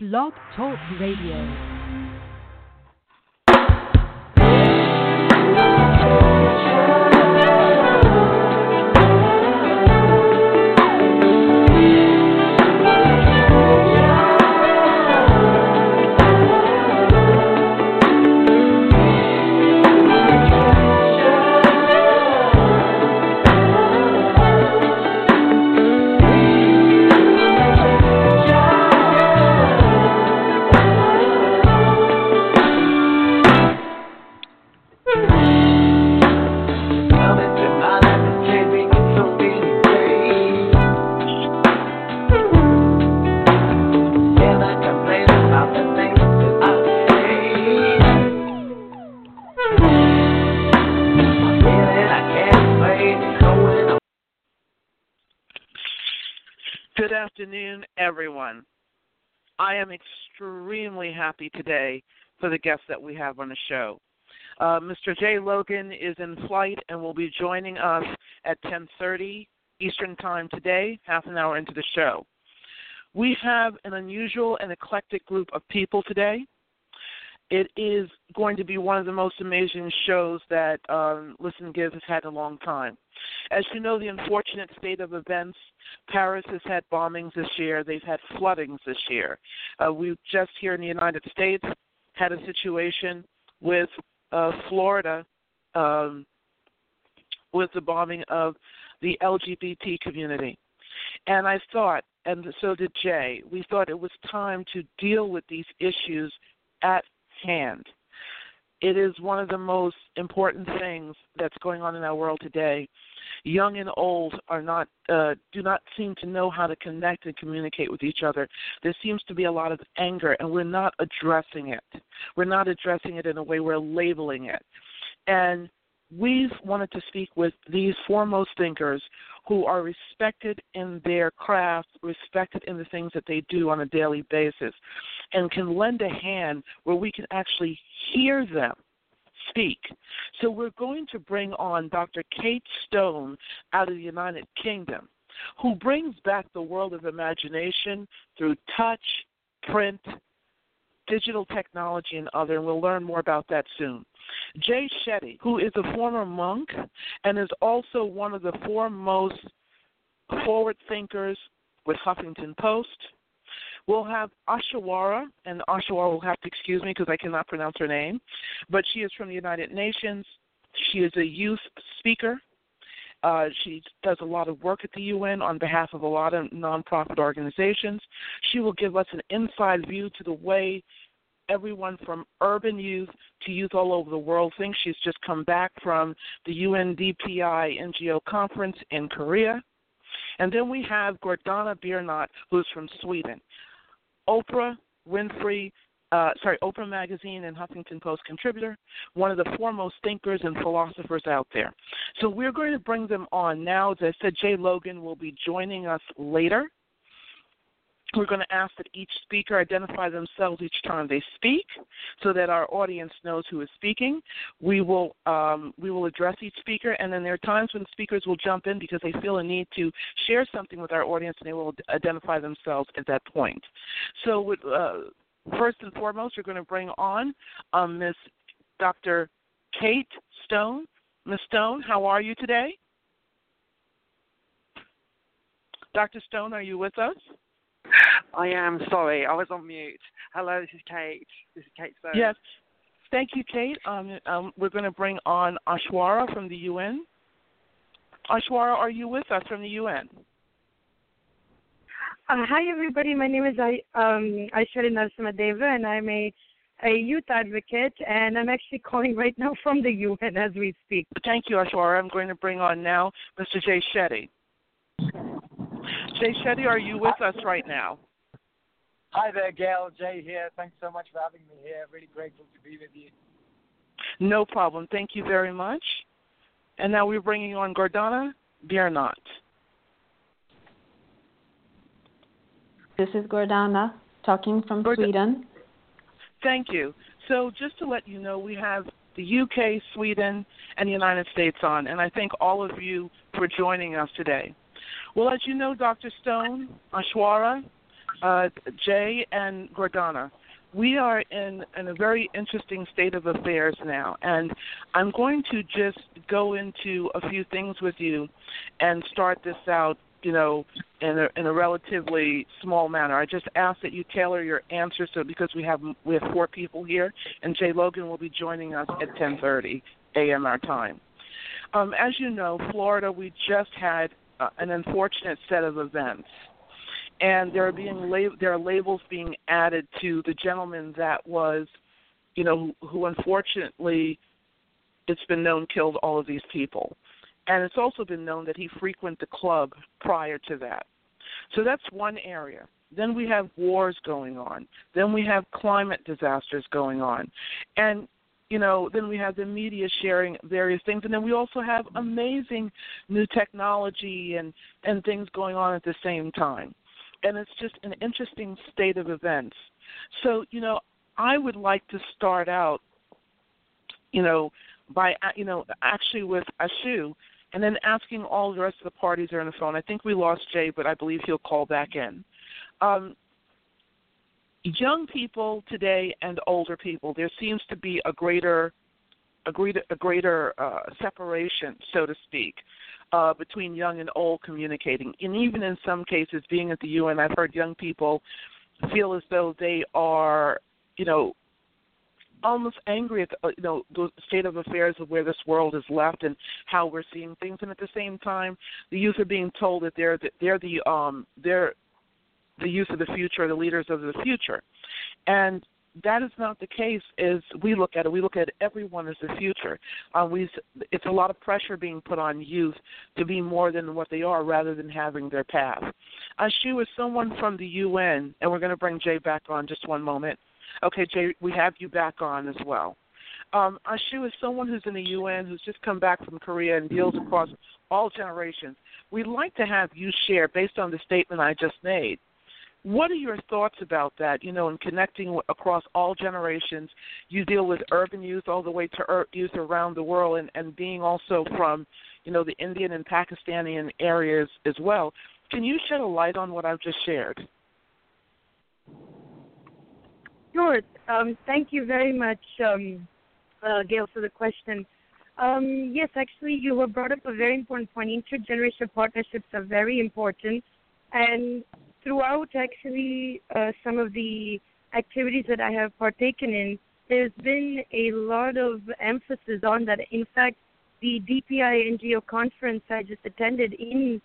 Blog Talk Radio. I am extremely happy today for the guests that we have on the show. Uh, Mr. Jay Logan is in flight and will be joining us at 10:30 Eastern Time today, half an hour into the show. We have an unusual and eclectic group of people today. It is going to be one of the most amazing shows that um, Listen Give has had in a long time. As you know, the unfortunate state of events, Paris has had bombings this year. They've had floodings this year. Uh, we just here in the United States had a situation with uh, Florida um, with the bombing of the LGBT community. And I thought, and so did Jay, we thought it was time to deal with these issues at hand. It is one of the most important things that's going on in our world today. Young and old are not uh, do not seem to know how to connect and communicate with each other. There seems to be a lot of anger, and we're not addressing it. We're not addressing it in a way we're labeling it. And we've wanted to speak with these foremost thinkers who are respected in their craft, respected in the things that they do on a daily basis, and can lend a hand where we can actually hear them speak. So we're going to bring on Dr. Kate Stone out of the United Kingdom, who brings back the world of imagination through touch, print, digital technology, and other, and we'll learn more about that soon. Jay Shetty, who is a former monk and is also one of the foremost forward thinkers with Huffington Post. We'll have Ashawara, and Ashawara will have to excuse me because I cannot pronounce her name, but she is from the United Nations. She is a youth speaker. Uh, she does a lot of work at the UN on behalf of a lot of nonprofit organizations. She will give us an inside view to the way everyone from urban youth to youth all over the world thinks. She's just come back from the UNDPI NGO conference in Korea. And then we have Gordana Biernat, who's from Sweden. Oprah Winfrey, uh, sorry, Oprah Magazine and Huffington Post contributor, one of the foremost thinkers and philosophers out there. So we're going to bring them on now. As I said, Jay Logan will be joining us later. We're going to ask that each speaker identify themselves each time they speak, so that our audience knows who is speaking. We will um, we will address each speaker, and then there are times when speakers will jump in because they feel a need to share something with our audience, and they will identify themselves at that point. So, uh, first and foremost, we're going to bring on um, Miss Dr. Kate Stone. Ms. Stone, how are you today? Dr. Stone, are you with us? I am sorry, I was on mute. Hello, this is Kate. This is Kate Stone. Yes. Thank you, Kate. Um, um, we're going to bring on Ashwara from the UN. Ashwara, are you with us from the UN? Uh, hi, everybody. My name is I, um, Aishwarya Narasimhadevara, and I'm a, a youth advocate, and I'm actually calling right now from the UN as we speak. Thank you, Ashwara. I'm going to bring on now Mr. Jay Shetty. Jay Shetty, are you with us right now? Hi there, Gail. Jay here. Thanks so much for having me here. Really grateful to be with you. No problem. Thank you very much. And now we're bringing on Gordana Biernat. This is Gordana talking from Gord- Sweden. Thank you. So, just to let you know, we have the UK, Sweden, and the United States on, and I thank all of you for joining us today. Well, as you know, Dr. Stone, Ashwara, uh, Jay and Gordana, we are in, in a very interesting state of affairs now, and I'm going to just go into a few things with you and start this out, you know, in a, in a relatively small manner. I just ask that you tailor your answers so because we have we have four people here, and Jay Logan will be joining us at 10:30 a.m. our time. Um, as you know, Florida, we just had uh, an unfortunate set of events and there are being lab- there are labels being added to the gentleman that was, you know, who, unfortunately, it's been known killed all of these people, and it's also been known that he frequented the club prior to that. So that's one area. Then we have wars going on. Then we have climate disasters going on, and you know, then we have the media sharing various things, and then we also have amazing new technology and and things going on at the same time and it's just an interesting state of events. So, you know, I would like to start out, you know, by you know actually with Ashu, and then asking all the rest of the parties are on the phone. I think we lost Jay, but I believe he'll call back in. Um, young people today and older people, there seems to be a greater a greater, a greater uh, separation, so to speak, uh, between young and old communicating. And even in some cases, being at the UN, I've heard young people feel as though they are, you know, almost angry at the, uh, you know the state of affairs of where this world is left and how we're seeing things. And at the same time, the youth are being told that they're the, they're the um they're the youth of the future, the leaders of the future, and that is not the case as we look at it. We look at everyone as the future. Uh, we, it's a lot of pressure being put on youth to be more than what they are rather than having their path. Uh, she was someone from the UN, and we're going to bring Jay back on just one moment. Okay, Jay, we have you back on as well. Um, Ashu is someone who's in the UN who's just come back from Korea and deals across all generations. We'd like to have you share, based on the statement I just made, what are your thoughts about that? You know, in connecting across all generations, you deal with urban youth all the way to youth around the world, and, and being also from, you know, the Indian and Pakistani areas as well. Can you shed a light on what I've just shared? Sure. Um, thank you very much, um, uh, Gail, for the question. Um, yes, actually, you have brought up a very important point. Intergenerational partnerships are very important, and throughout actually uh, some of the activities that I have partaken in, there's been a lot of emphasis on that. In fact, the DPI NGO conference I just attended in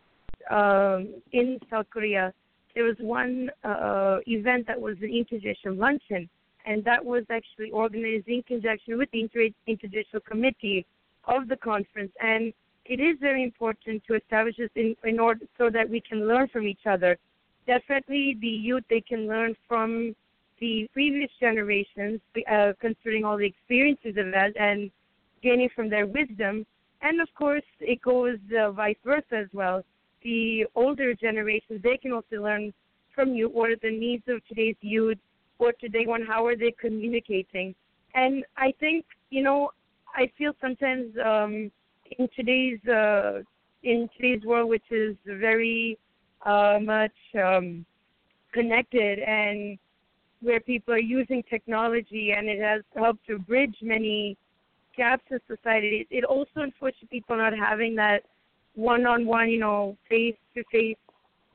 um, in South Korea, there was one uh, event that was an intergenerational luncheon, and that was actually organized in conjunction with the inter- intergenerational committee of the conference. And it is very important to establish this in, in order so that we can learn from each other definitely the youth they can learn from the previous generations, uh, considering all the experiences of that and gaining from their wisdom. And of course, it goes uh, vice versa as well. The older generations they can also learn from you what are the needs of today's youth, what do they want, how are they communicating. And I think you know, I feel sometimes um, in today's uh, in today's world, which is very uh, much um, connected and where people are using technology and it has helped to bridge many gaps in society. It also unfortunately people not having that one-on-one, you know, face-to-face.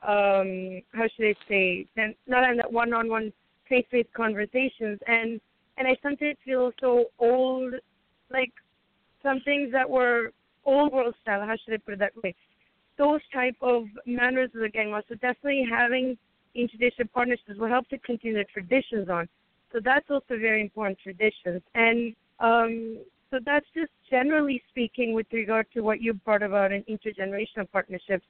Um, how should I say? Not having that one-on-one face-to-face conversations, and and I sometimes feel so old, like some things that were old world style. How should I put it that way? Those type of manners of the gang So definitely having intergenerational partnerships will help to continue the traditions on. So that's also very important traditions. And um, so that's just generally speaking with regard to what you brought about in intergenerational partnerships.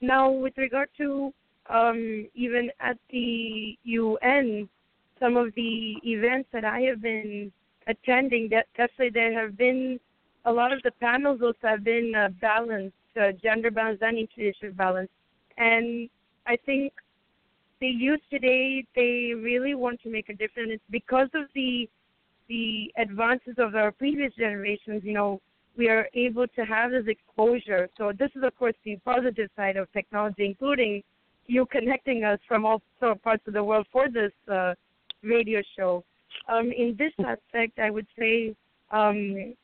Now, with regard to um, even at the UN, some of the events that I have been attending, that definitely there have been a lot of the panels also have been uh, balanced uh, gender balance and interracial balance. And I think the youth today they really want to make a difference because of the the advances of our previous generations. You know, we are able to have this exposure. So this is of course the positive side of technology, including you connecting us from all parts of the world for this uh, radio show. Um, in this aspect, I would say, um,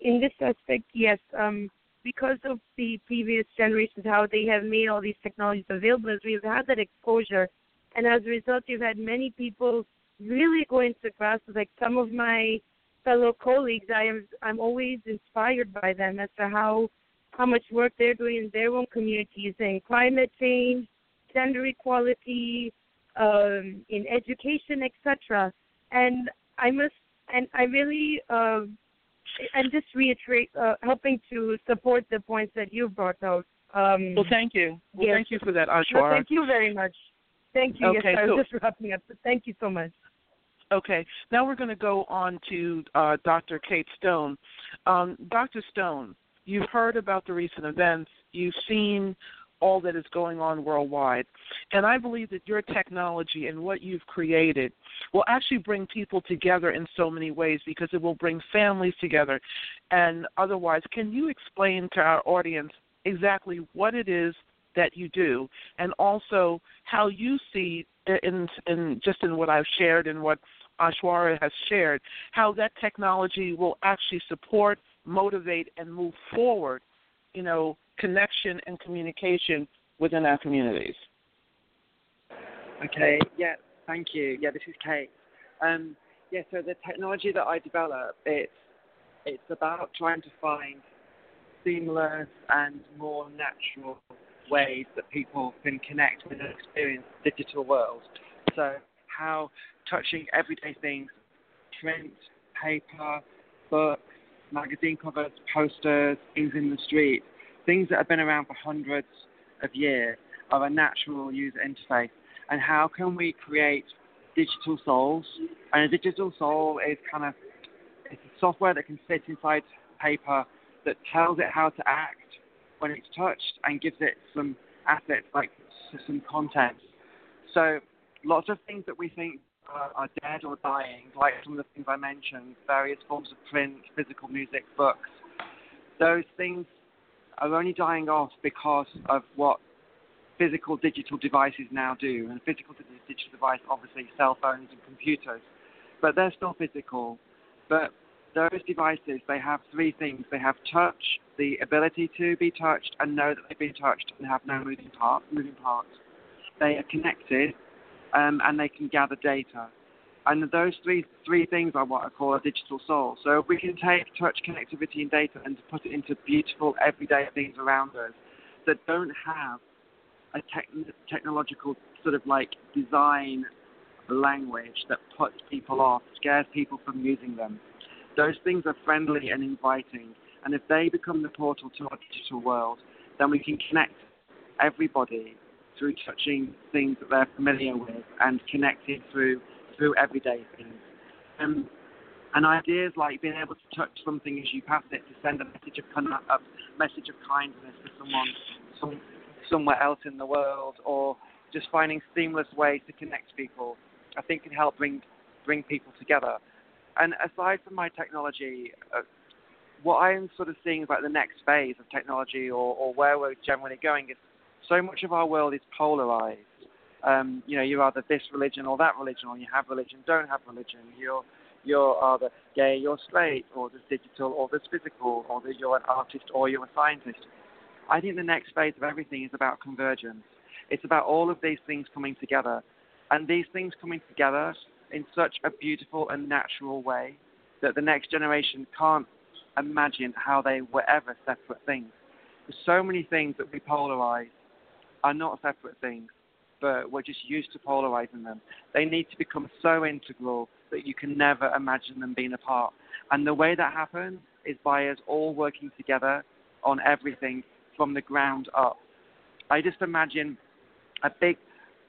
in this aspect, yes, um, because of the previous generations, how they have made all these technologies available, as we've had that exposure, and as a result, you've had many people really go into grasp. Like some of my fellow colleagues, I am I'm always inspired by them as to how how much work they're doing in their own communities in climate change, gender equality, um, in education, etc. And I must and I really uh, and just reiterate, uh, helping to support the points that you brought out. Um, well, thank you. Well, yes. thank you for that, Ashwar. Well, thank you very much. Thank you. Okay, yes, I so- was just wrapping up. But thank you so much. Okay, now we're going to go on to uh, Dr. Kate Stone. Um, Dr. Stone, you've heard about the recent events, you've seen all that is going on worldwide, and I believe that your technology and what you've created will actually bring people together in so many ways because it will bring families together. And otherwise, can you explain to our audience exactly what it is that you do, and also how you see in, in just in what I've shared and what Ashwara has shared, how that technology will actually support, motivate, and move forward, you know, connection and communication within our communities. Okay, yeah, thank you. Yeah, this is Kate. Um, yeah, so the technology that I develop, it's it's about trying to find seamless and more natural ways that people can connect with and experience the digital world. So how touching everyday things, print, paper, books, magazine covers, posters, things in the street, things that have been around for hundreds of years are a natural user interface. And how can we create digital souls? And a digital soul is kind of it's software that can sit inside paper that tells it how to act when it's touched and gives it some assets like some content. So lots of things that we think are, are dead or dying, like some of the things I mentioned, various forms of print, physical music, books. Those things are only dying off because of what physical digital devices now do. And physical digital device, obviously, cell phones and computers, but they're still physical. But those devices, they have three things. They have touch, the ability to be touched and know that they've been touched and have no moving, part, moving parts. They are connected um, and they can gather data. And those three three things are what I call a digital soul. So if we can take touch, connectivity, and data and put it into beautiful everyday things around us that don't have a tech, technological sort of like design language that puts people off, scares people from using them. Those things are friendly and inviting. And if they become the portal to our digital world, then we can connect everybody through touching things that they're familiar with and connecting through through everyday things. Um, and ideas like being able to touch something as you pass it to send a message of a message of kindness to someone some, somewhere else in the world, or just finding seamless ways to connect people, I think can help bring bring people together. And aside from my technology, uh, what I'm sort of seeing is like the next phase of technology, or, or where we're generally going, is so much of our world is polarized. Um, you know, you're either this religion or that religion, or you have religion, don't have religion. You're you're either gay, you're straight, or there's digital, or there's physical, or that you're an artist or you're a scientist. I think the next phase of everything is about convergence. It's about all of these things coming together, and these things coming together in such a beautiful and natural way that the next generation can't imagine how they were ever separate things. There's so many things that we polarize are not separate things, we're just used to polarizing them. They need to become so integral that you can never imagine them being apart. And the way that happens is by us all working together on everything from the ground up. I just imagine a big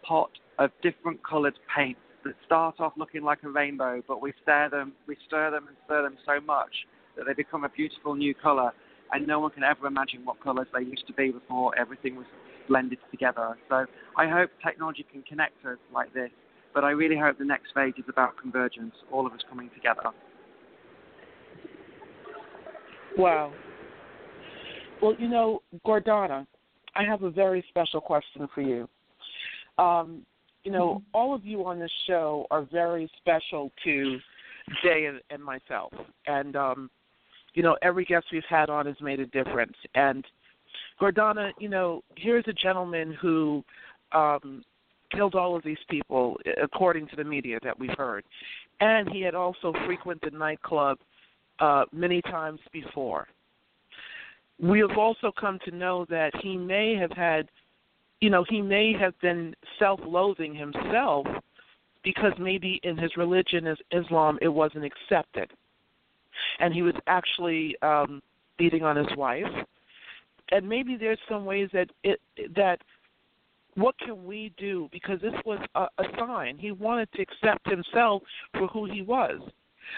pot of different colored paints that start off looking like a rainbow, but we stir them, we stir them and stir them so much that they become a beautiful new color, and no one can ever imagine what colors they used to be before everything was blended together. So I hope technology can connect us like this, but I really hope the next phase is about convergence, all of us coming together. Wow. Well, you know, Gordana, I have a very special question for you. Um, you know, all of you on this show are very special to Jay and, and myself, and um, you know, every guest we've had on has made a difference. And Gordana, you know, here's a gentleman who um, killed all of these people, according to the media that we've heard, and he had also frequented nightclub uh, many times before. We have also come to know that he may have had you know, he may have been self loathing himself because maybe in his religion as Islam it wasn't accepted. And he was actually um beating on his wife. And maybe there's some ways that it that what can we do because this was a, a sign. He wanted to accept himself for who he was.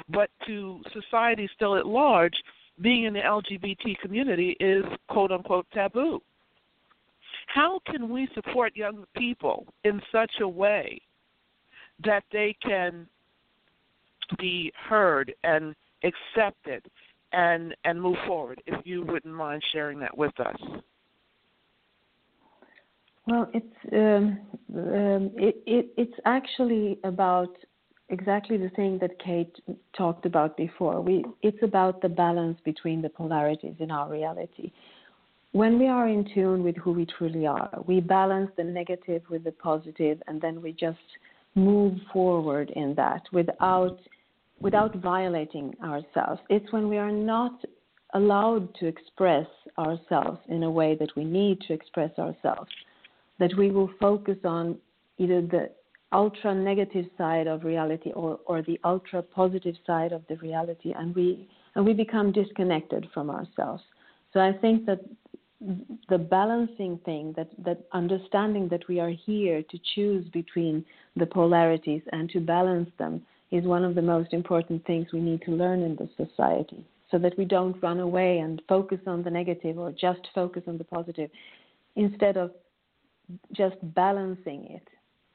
But to society still at large, being in the LGBT community is quote unquote taboo. How can we support young people in such a way that they can be heard and accepted and and move forward? If you wouldn't mind sharing that with us. Well, it's um, um, it, it, it's actually about exactly the thing that Kate talked about before. We it's about the balance between the polarities in our reality when we are in tune with who we truly are, we balance the negative with the positive, and then we just move forward in that without without violating ourselves. It's when we are not allowed to express ourselves in a way that we need to express ourselves that we will focus on either the ultra negative side of reality or, or the ultra positive side of the reality and we and we become disconnected from ourselves. So I think that the balancing thing that that understanding that we are here to choose between the polarities and to balance them is one of the most important things we need to learn in this society so that we don't run away and focus on the negative or just focus on the positive instead of just balancing it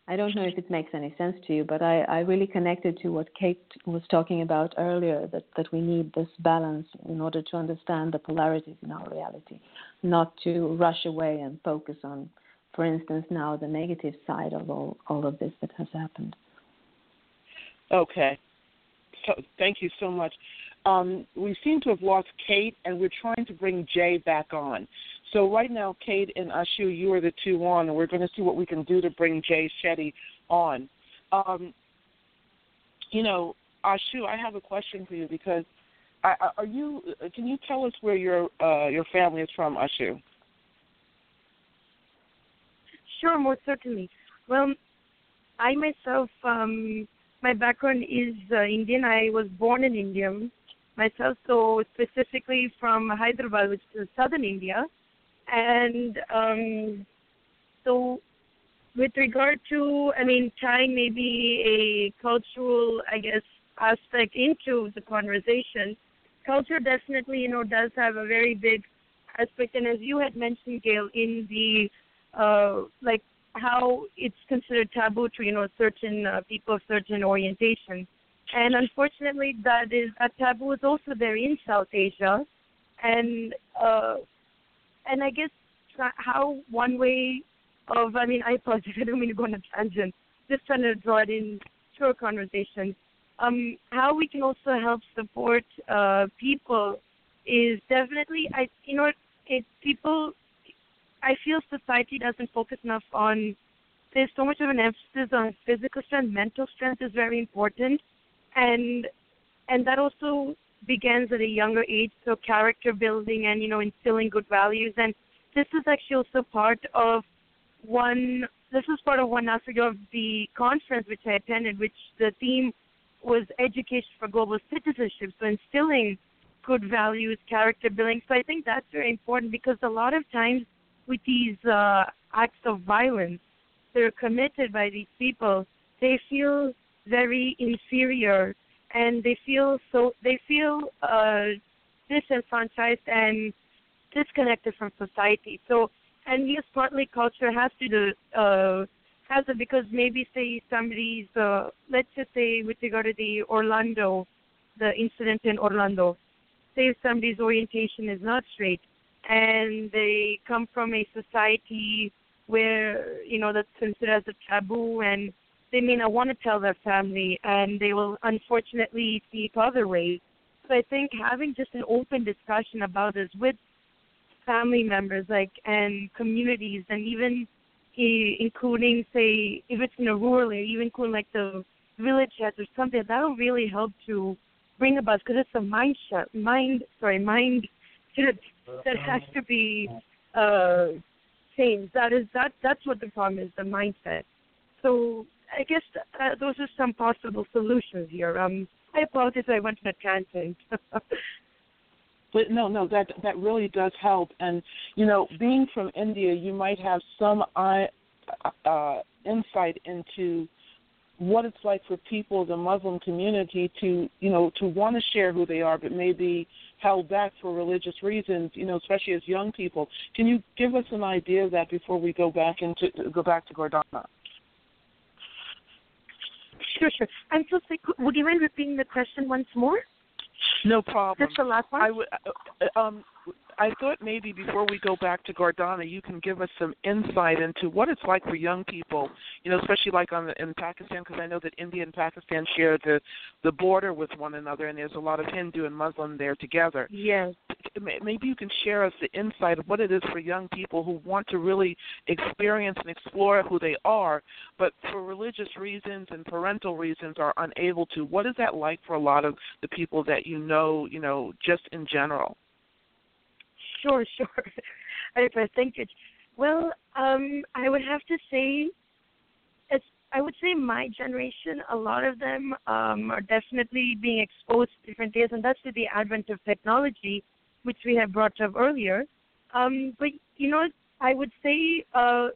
I don't know if it makes any sense to you, but I, I really connected to what Kate was talking about earlier that, that we need this balance in order to understand the polarities in our reality, not to rush away and focus on, for instance, now the negative side of all, all of this that has happened. Okay. So, thank you so much. Um, we seem to have lost Kate, and we're trying to bring Jay back on. So right now, Kate and Ashu, you are the two on, and we're going to see what we can do to bring Jay Shetty on. Um, you know, Ashu, I have a question for you because I, are you? Can you tell us where your uh, your family is from, Ashu? Sure, most certainly. Well, I myself, um, my background is uh, Indian. I was born in India myself, so specifically from Hyderabad, which is southern India. And um, so, with regard to, I mean, tying maybe a cultural, I guess, aspect into the conversation, culture definitely, you know, does have a very big aspect. And as you had mentioned, Gail, in the uh, like how it's considered taboo to, you know, certain uh, people of certain orientation. And unfortunately, that is that taboo is also there in South Asia, and uh, and I guess how one way of I mean I apologize I don't mean to go on a tangent just trying to draw it in to our conversation um, how we can also help support uh, people is definitely I you know it people I feel society doesn't focus enough on there's so much of an emphasis on physical strength mental strength is very important and and that also begins at a younger age, so character building and you know instilling good values. And this is actually also part of one. This is part of one aspect of the conference which I attended, which the theme was education for global citizenship. So instilling good values, character building. So I think that's very important because a lot of times with these uh, acts of violence. That are committed by these people, they feel very inferior and they feel so they feel uh, disenfranchised and disconnected from society. So, and yes, partly culture has to do uh, has it because maybe say somebody's uh, let's just say with regard to the Orlando, the incident in Orlando, say somebody's orientation is not straight and they come from a society where you know that's considered as a taboo, and they may not want to tell their family, and they will unfortunately seek other ways. So I think having just an open discussion about this with family members, like and communities, and even including, say, if it's in a rural area, even including like the village heads or something, that'll really help to bring about because it's a mind shift, mind, sorry, mind shift that has to be uh, changed. That is that that's what the problem is, the mindset. So I guess uh, those are some possible solutions here. Um, I apologize, I went on a tangent. but no, no, that that really does help. And you know, being from India, you might have some uh, uh, insight into what it's like for people, in the Muslim community, to you know to want to share who they are, but maybe held back for religious reasons. You know, especially as young people. Can you give us an idea of that before we go back into go back to Gordana? Sure, sure. I'm so sorry. Would you mind repeating the question once more? No problem. Just the last one. I w- uh, um, I thought maybe before we go back to Gordana, you can give us some insight into what it's like for young people, you know, especially like on the, in Pakistan, because I know that India and Pakistan share the the border with one another, and there's a lot of Hindu and Muslim there together. Yes. Maybe you can share us the insight of what it is for young people who want to really experience and explore who they are, but for religious reasons and parental reasons are unable to. What is that like for a lot of the people that you know, you know, just in general? Sure, sure. I think it. Well, um, I would have to say, it's. I would say my generation, a lot of them um, are definitely being exposed to different days, and that's with the advent of technology, which we have brought up earlier. Um, but you know, I would say uh,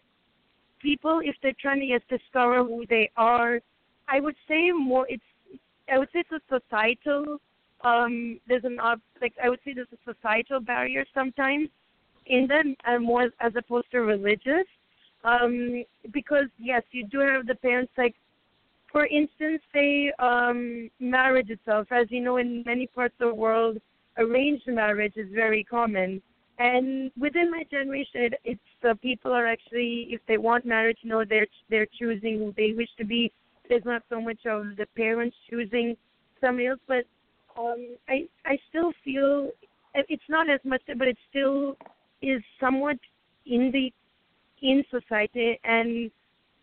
people, if they're trying to just discover who they are, I would say more. It's. I would say it's a societal um, there's an uh, like I would say there's a societal barrier sometimes in them, and more as opposed to religious. Um, because yes, you do have the parents like, for instance, say um, marriage itself. As you know, in many parts of the world, arranged marriage is very common. And within my generation, it, it's uh, people are actually, if they want marriage, you know, they're they're choosing who they wish to be. There's not so much of the parents choosing somebody else, but um, I I still feel it's not as much, but it still is somewhat in the in society and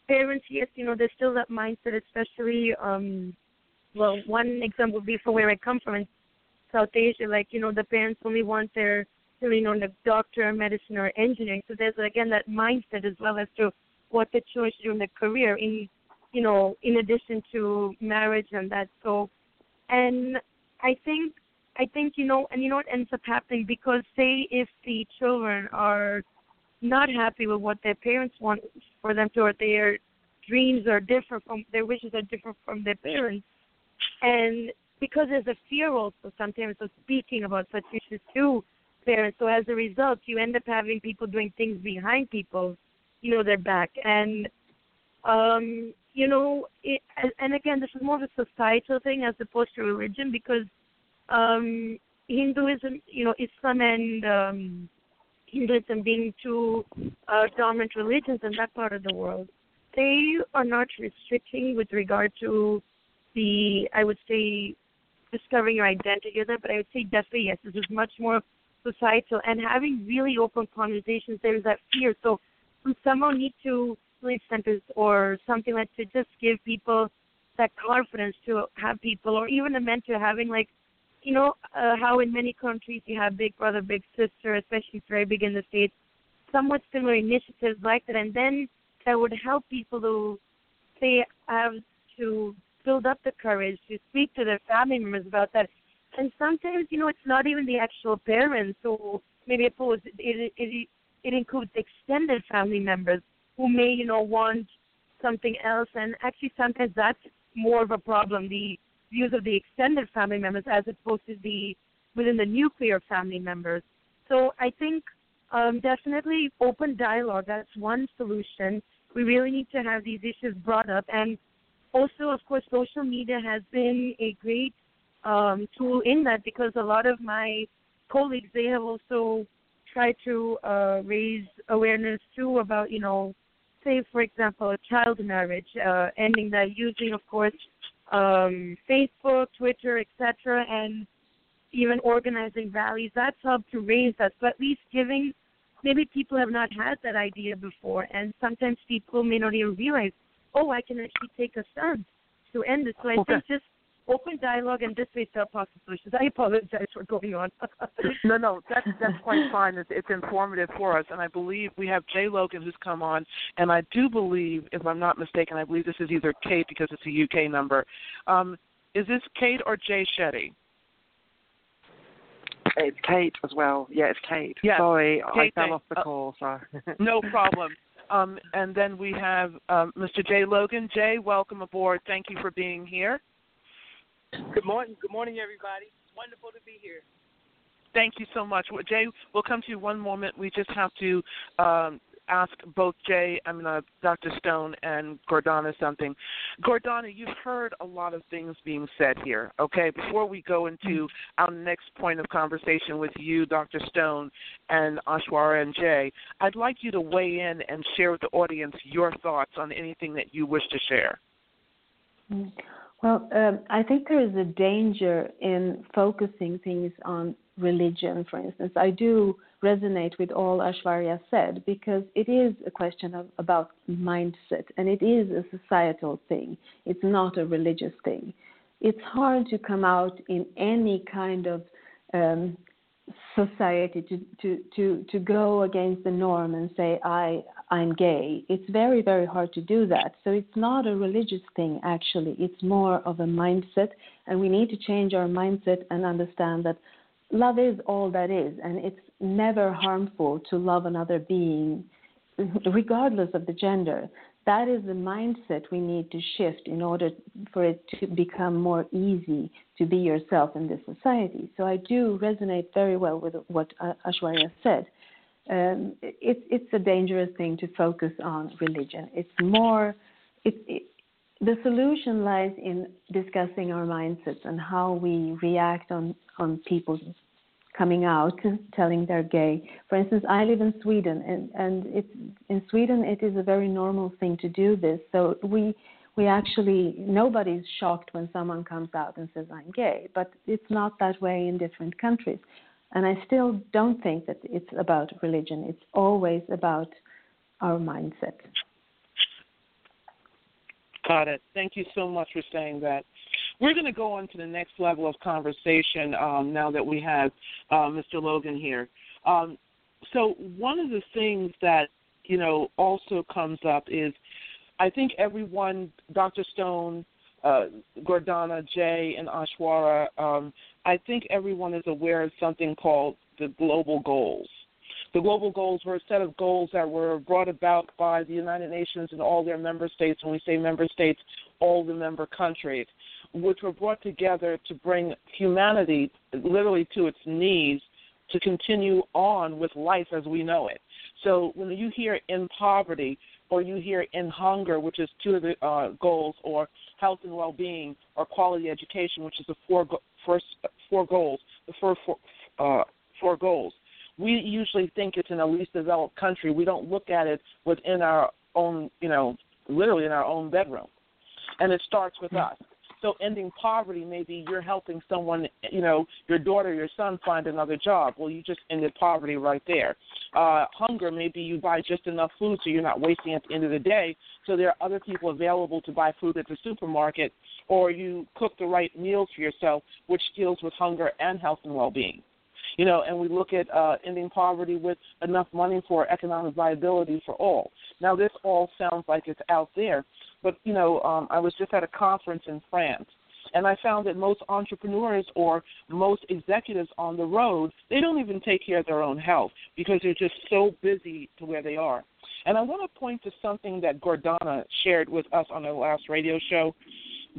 parents. Yes, you know, there's still that mindset, especially. um Well, one example would be from where I come from in South Asia. Like you know, the parents only want their you know, the doctor, medicine, or engineering. So there's again that mindset as well as to what the choice to do in the career in you know, in addition to marriage and that. So, and I think I think you know, and you know what ends up happening because say if the children are not happy with what their parents want for them to, or their dreams are different from their wishes are different from their parents, and because there's a fear also sometimes of speaking about such issues to parents. So as a result, you end up having people doing things behind people, you know, their back, and um, you know, it, and again, this is more of a societal thing as opposed to religion because um, Hinduism, you know, Islam and um, Hinduism being two uh, dominant religions in that part of the world, they are not restricting with regard to the, I would say, discovering your identity or but I would say definitely yes, this is much more societal and having really open conversations. There's that fear, so we somehow need to sleep centers or something like to just give people that confidence to have people or even a mentor having like you know uh, how in many countries you have big brother big sister especially it's very big in the states somewhat similar initiatives like that. And then that would help people to they have to build up the courage to speak to their family members about that. And sometimes you know it's not even the actual parents or maybe it it, it, it includes extended family members who may, you know, want something else. And actually, sometimes that's more of a problem the views of the extended family members as opposed to the within the nuclear family members. So I think um, definitely open dialogue. That's one solution. We really need to have these issues brought up, and also, of course, social media has been a great um, tool in that because a lot of my colleagues they have also tried to uh, raise awareness too about you know say, for example, a child marriage, uh, ending that using, of course, um, Facebook, Twitter, etc., and even organizing rallies. That's helped to raise us. But at least giving, maybe people have not had that idea before, and sometimes people may not even realize, oh, I can actually take a stand to end this. So I Okay. think just open dialogue and this way there are possible solutions. I apologize for going on. No, no, that's that's quite fine. It's, it's informative for us, and I believe we have Jay Logan who's come on, and I do believe, if I'm not mistaken, I believe this is either Kate because it's a UK number. Um, is this Kate or Jay Shetty? It's Kate as well. Yeah, it's Kate. Yes, Sorry, I fell thank- off the uh, call. So. No problem. Um, and then we have um, Mr. Jay Logan. Jay, welcome aboard. Thank you for being here. Good morning. Good morning, everybody. It's wonderful to be here. Thank you so much. Well, Jay, we'll come to you one moment. We just have to um, ask both Jay, I mean, uh, Dr. Stone and Gordana something. Gordana, you've heard a lot of things being said here, okay? Before we go into our next point of conversation with you, Dr. Stone, and Ashwara and Jay, I'd like you to weigh in and share with the audience your thoughts on anything that you wish to share. Well, um, I think there is a danger in focusing things on religion, for instance. I do resonate with all Ashwarya said because it is a question of, about mindset and it is a societal thing. It's not a religious thing. It's hard to come out in any kind of um, society to, to, to, to go against the norm and say I I'm gay. It's very very hard to do that. So it's not a religious thing actually. It's more of a mindset, and we need to change our mindset and understand that love is all that is, and it's never harmful to love another being, regardless of the gender. That is the mindset we need to shift in order for it to become more easy to be yourself in this society. So I do resonate very well with what uh, Ashwarya said. Um, it, it's a dangerous thing to focus on religion. It's more, it, it, the solution lies in discussing our mindsets and how we react on, on people coming out telling they're gay. For instance, I live in Sweden, and and it's in Sweden it is a very normal thing to do this. So we we actually nobody's shocked when someone comes out and says I'm gay, but it's not that way in different countries. And I still don't think that it's about religion. It's always about our mindset. Got it. Thank you so much for saying that. We're going to go on to the next level of conversation um, now that we have uh, Mr. Logan here. Um, so one of the things that you know also comes up is, I think everyone, Dr. Stone, uh, Gordana, Jay, and Ashwara, um, I think everyone is aware of something called the global goals. The global goals were a set of goals that were brought about by the United Nations and all their member states. When we say member states, all the member countries, which were brought together to bring humanity literally to its knees to continue on with life as we know it. So when you hear in poverty or you hear in hunger, which is two of the uh, goals, or health and well-being, or quality education, which is the four first four goals, the first four, uh, four goals we usually think it's in a least developed country. We don't look at it within our own, you know, literally in our own bedroom. And it starts with us. So ending poverty maybe you're helping someone, you know, your daughter, your son find another job. Well, you just ended poverty right there. Uh, hunger, maybe you buy just enough food so you're not wasting at the end of the day. So there are other people available to buy food at the supermarket, or you cook the right meals for yourself, which deals with hunger and health and well-being you know, and we look at uh, ending poverty with enough money for economic viability for all. Now, this all sounds like it's out there, but you know, um, I was just at a conference in France, and I found that most entrepreneurs or most executives on the road they don't even take care of their own health because they're just so busy to where they are. And I want to point to something that Gordana shared with us on our last radio show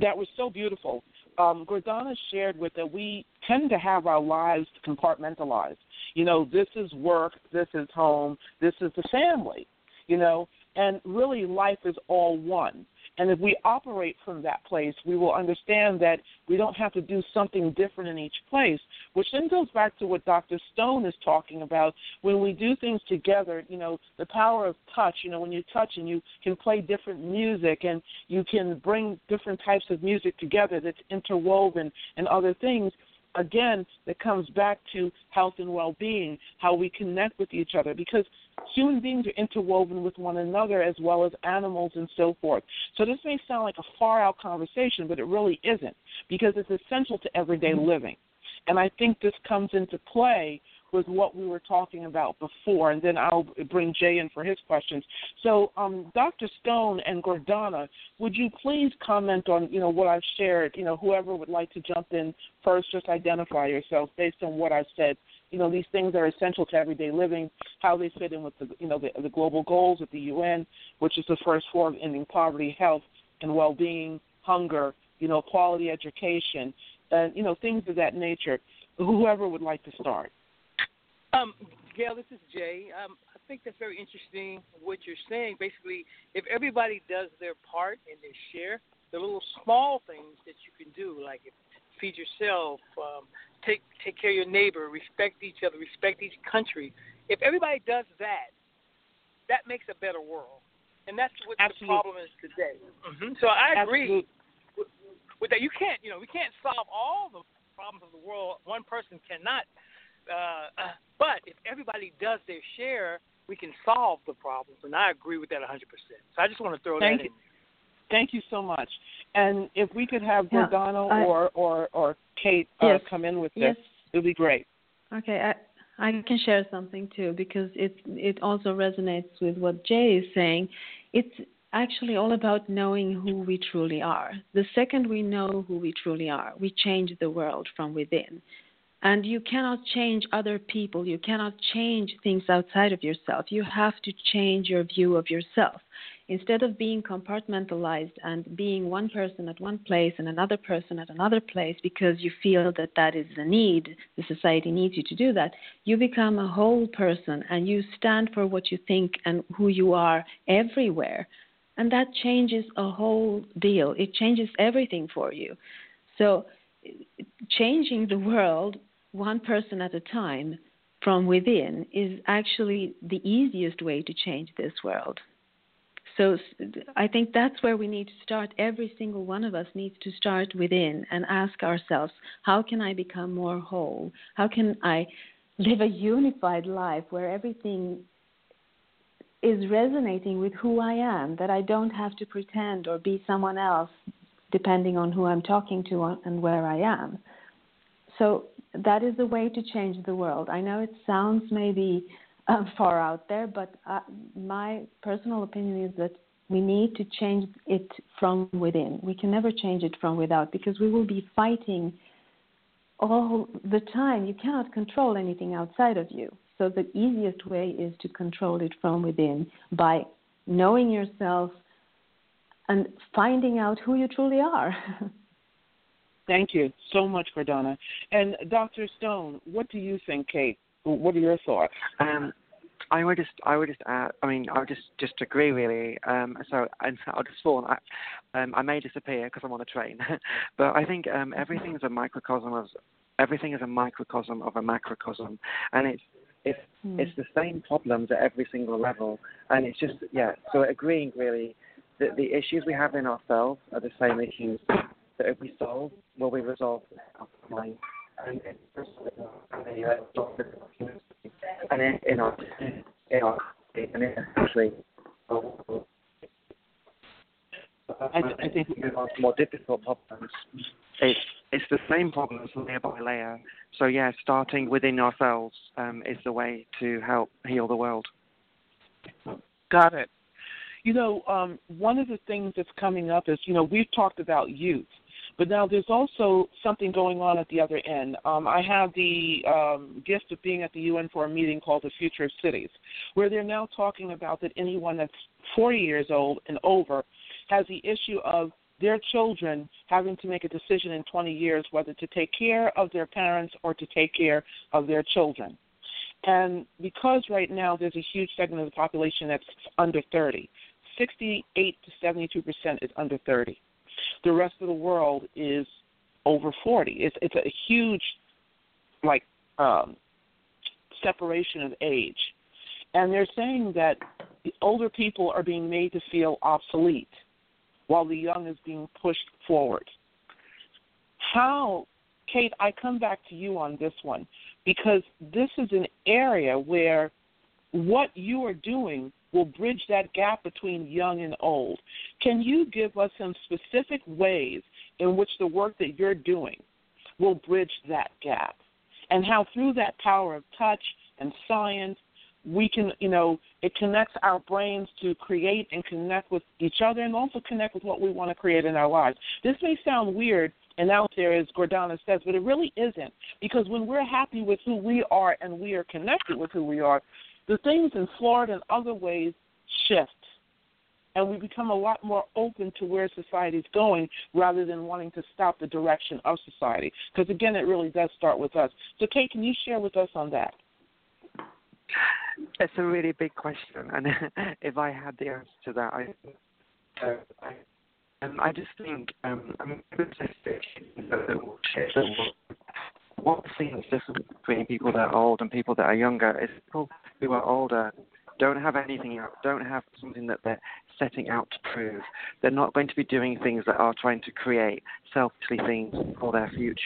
that was so beautiful um, Gordana shared with that we tend to have our lives compartmentalized. You know, this is work, this is home, this is the family. You know, and really life is all one. And if we operate from that place, we will understand that we don't have to do something different in each place, which then goes back to what Dr. Stone is talking about. When we do things together, you know, the power of touch, you know, when you touch and you can play different music and you can bring different types of music together that's interwoven and other things, again, that comes back to health and well being, how we connect with each other, because human beings are interwoven with one another as well as animals and so forth. So this may sound like a far out conversation, but it really isn't, because it's essential to everyday mm-hmm. living. And I think this comes into play with what we were talking about before, and then I'll bring Jay in for his questions. So, um, Dr. Stone and Gordana, would you please comment on you know what I've shared? You know, whoever would like to jump in first, just identify yourself based on what I've said. You know, these things are essential to everyday living. How they fit in with the you know the, the global goals at the UN, which is the first four of ending poverty, health, and well-being, hunger. You know, quality education, and you know things of that nature. Whoever would like to start. Um, Gail, this is Jay. Um, I think that's very interesting what you're saying. Basically, if everybody does their part and they share the little small things that you can do, like feed yourself, um, take take care of your neighbor, respect each other, respect each country. If everybody does that, that makes a better world, and that's what Absolutely. the problem is today. Mm-hmm. So I agree with, with that. You can't, you know, we can't solve all the problems of the world. One person cannot uh, but if everybody does their share, we can solve the problems. And I agree with that 100%. So I just want to throw Thank that you. in. Thank you so much. And if we could have yeah, or, or, or Kate uh, yes. come in with this, yes. it would be great. Okay, I, I can share something too because it it also resonates with what Jay is saying. It's actually all about knowing who we truly are. The second we know who we truly are, we change the world from within. And you cannot change other people. You cannot change things outside of yourself. You have to change your view of yourself. Instead of being compartmentalized and being one person at one place and another person at another place because you feel that that is the need, the society needs you to do that, you become a whole person and you stand for what you think and who you are everywhere. And that changes a whole deal. It changes everything for you. So, changing the world one person at a time from within is actually the easiest way to change this world. So I think that's where we need to start. Every single one of us needs to start within and ask ourselves, how can I become more whole? How can I live a unified life where everything is resonating with who I am, that I don't have to pretend or be someone else depending on who I'm talking to and where I am. So that is a way to change the world. I know it sounds maybe uh, far out there, but uh, my personal opinion is that we need to change it from within. We can never change it from without because we will be fighting all the time. You cannot control anything outside of you. So the easiest way is to control it from within by knowing yourself and finding out who you truly are. Thank you so much, Gordana. And Dr. Stone, what do you think, Kate? What are your thoughts? Um, I would just, I would just, add, I mean, I would just, just agree really. Um, so, and I'll just fall. I, um, I may disappear because I'm on a train, but I think um, everything is a microcosm of, everything is a microcosm of a macrocosm, and it's, it's, mm. it's the same problems at every single level, and it's just, yeah. So agreeing really that the issues we have in ourselves are the same issues that if we solve, will we be resolved mind. And and in, in our in our and in actually I, I think we move on more difficult problems. It's it's the same problems layer by layer. So yeah, starting within ourselves um, is the way to help heal the world. Got it. You know, um, one of the things that's coming up is, you know, we've talked about youth, but now there's also something going on at the other end. Um, I have the um, gift of being at the UN for a meeting called the Future of Cities, where they're now talking about that anyone that's 40 years old and over has the issue of their children having to make a decision in 20 years whether to take care of their parents or to take care of their children. And because right now there's a huge segment of the population that's under 30, 68 to 72 percent is under 30. The rest of the world is over 40. It's it's a huge like um, separation of age, and they're saying that the older people are being made to feel obsolete, while the young is being pushed forward. How, Kate? I come back to you on this one because this is an area where what you are doing will bridge that gap between young and old. Can you give us some specific ways in which the work that you're doing will bridge that gap? And how through that power of touch and science, we can, you know, it connects our brains to create and connect with each other and also connect with what we want to create in our lives. This may sound weird and out there, as Gordana says, but it really isn't. Because when we're happy with who we are and we are connected with who we are, the things in Florida and other ways shift. And we become a lot more open to where society is going rather than wanting to stop the direction of society. Because again, it really does start with us. So, Kate, can you share with us on that? That's a really big question, and if I had the answer to that, I, uh, I um, I just think, um, I mean, one thing that's different between people that are old and people that are younger is people who are older don't have anything out, don't have something that they're setting out to prove. They're not going to be doing things that are trying to create selfishly things for their future.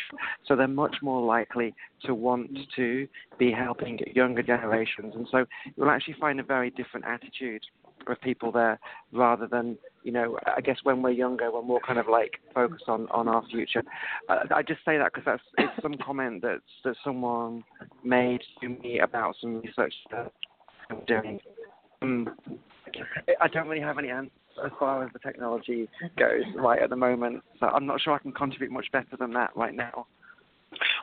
So they're much more likely to want to be helping younger generations. And so you'll actually find a very different attitude of people there rather than you know I guess when we're younger we're more kind of like focused on on our future. Uh, I just say that because that's it's some comment that that someone made to me about some research that I'm doing. Um, I don't really have any answers as far as the technology goes right at the moment, so I'm not sure I can contribute much better than that right now.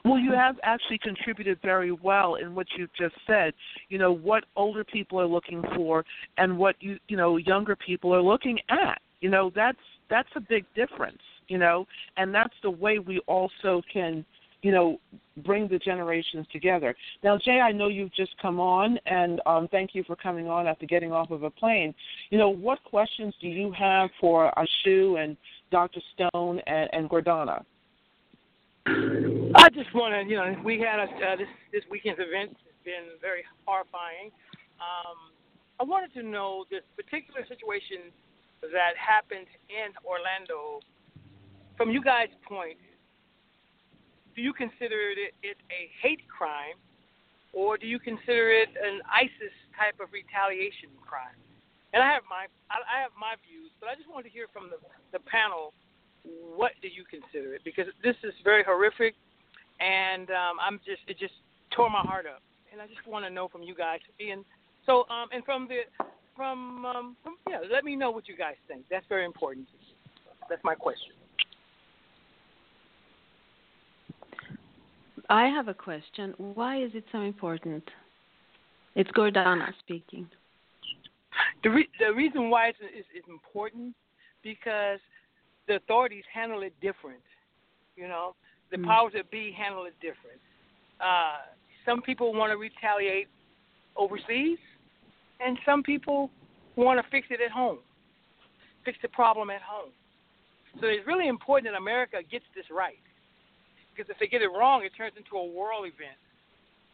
Well, you have actually contributed very well in what you've just said. You know what older people are looking for, and what you you know younger people are looking at. You know that's that's a big difference. You know, and that's the way we also can you know, bring the generations together. Now, Jay, I know you've just come on, and um, thank you for coming on after getting off of a plane. You know, what questions do you have for Ashu and Dr. Stone and, and Gordana? I just want to, you know, we had a, uh, this this weekend's event has been very horrifying. Um, I wanted to know this particular situation that happened in Orlando. From you guys' point, do you consider it, it a hate crime, or do you consider it an ISIS type of retaliation crime? And I have my I have my views, but I just wanted to hear from the the panel what do you consider it? Because this is very horrific, and um, I'm just it just tore my heart up, and I just want to know from you guys. And so, um, and from the from, um, from yeah, let me know what you guys think. That's very important. That's my question. I have a question. Why is it so important? It's Gordana speaking. The, re- the reason why it's, it's, it's important because the authorities handle it different. You know, the mm. powers that be handle it different. Uh, some people want to retaliate overseas, and some people want to fix it at home, fix the problem at home. So it's really important that America gets this right, because if they get it wrong, it turns into a world event,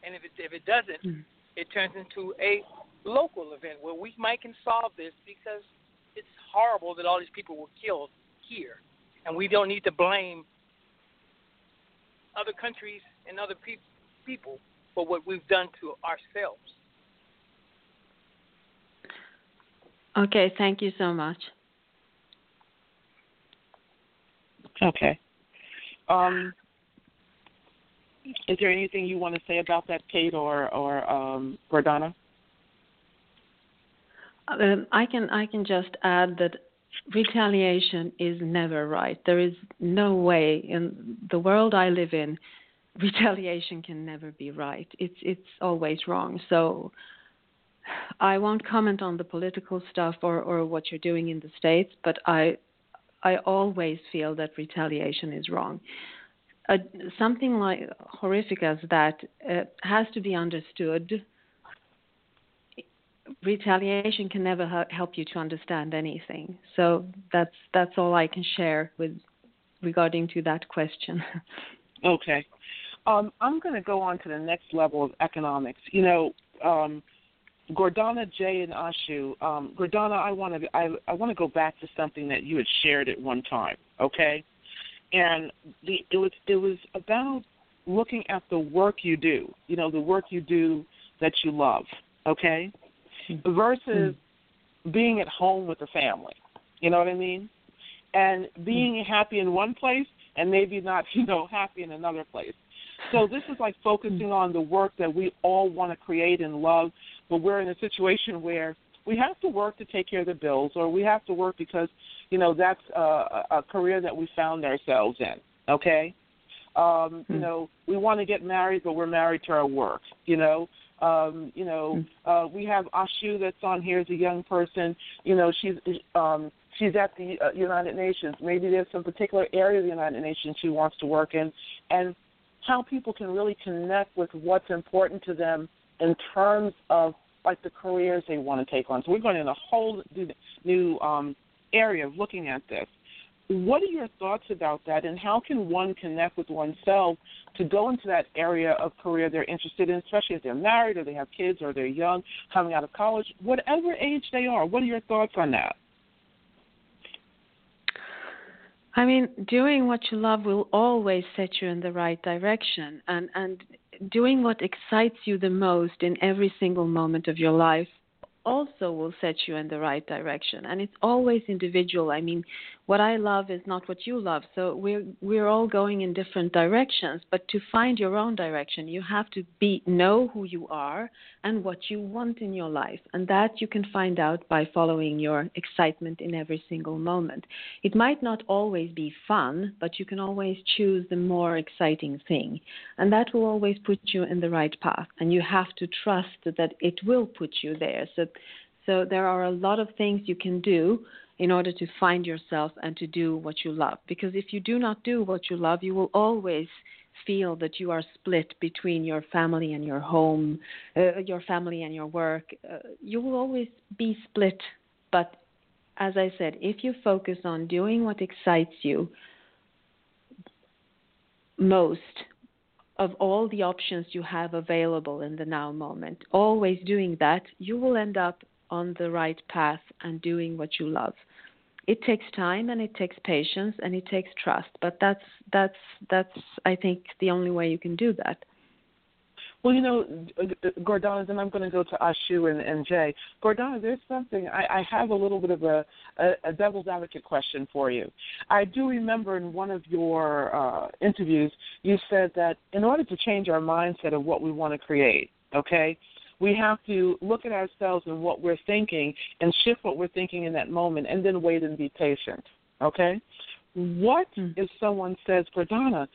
and if it if it doesn't, mm. it turns into a local event where we might can solve this because it's horrible that all these people were killed here, and we don't need to blame other countries and other pe- people for what we've done to ourselves. Okay, thank you so much. Okay. Um, is there anything you want to say about that, Kate or or um, Gordana? Um, I can I can just add that retaliation is never right. There is no way in the world I live in, retaliation can never be right. It's it's always wrong. So I won't comment on the political stuff or, or what you're doing in the states, but I I always feel that retaliation is wrong. Uh, something like horrific as that uh, has to be understood retaliation can never help you to understand anything. So that's that's all I can share with regarding to that question. okay. Um, I'm going to go on to the next level of economics. You know, um, Gordana, Jay, and Ashu. Um, Gordana, I want to I, I want to go back to something that you had shared at one time. Okay, and the it was it was about looking at the work you do. You know, the work you do that you love. Okay. Versus mm-hmm. being at home with the family. You know what I mean? And being mm-hmm. happy in one place and maybe not, you know, happy in another place. So this is like focusing on the work that we all want to create and love, but we're in a situation where we have to work to take care of the bills, or we have to work because you know that's a, a career that we found ourselves in. Okay, um, you know we want to get married, but we're married to our work. You know, um, you know, hmm. uh, we have Ashu that's on here as a young person. You know, she's um, she's at the uh, United Nations. Maybe there's some particular area of the United Nations she wants to work in, and how people can really connect with what's important to them in terms of like the careers they want to take on. So we're going in a whole new um, area of looking at this. What are your thoughts about that, and how can one connect with oneself to go into that area of career they're interested in, especially if they're married or they have kids or they're young, coming out of college, whatever age they are? What are your thoughts on that? I mean, doing what you love will always set you in the right direction, and and doing what excites you the most in every single moment of your life also will set you in the right direction and it's always individual i mean what I love is not what you love. So we're we're all going in different directions. But to find your own direction, you have to be know who you are and what you want in your life, and that you can find out by following your excitement in every single moment. It might not always be fun, but you can always choose the more exciting thing, and that will always put you in the right path. And you have to trust that it will put you there. So so there are a lot of things you can do in order to find yourself and to do what you love. Because if you do not do what you love, you will always feel that you are split between your family and your home, uh, your family and your work. Uh, you will always be split. But as I said, if you focus on doing what excites you most, of all the options you have available in the now moment, always doing that, you will end up on the right path and doing what you love it takes time and it takes patience and it takes trust but that's that's that's i think the only way you can do that well, you know, Gordana, then I'm going to go to Ashu and, and Jay. Gordana, there's something, I, I have a little bit of a, a, a devil's advocate question for you. I do remember in one of your uh, interviews, you said that in order to change our mindset of what we want to create, okay, we have to look at ourselves and what we're thinking and shift what we're thinking in that moment and then wait and be patient. Okay? What mm. if someone says, Gordana,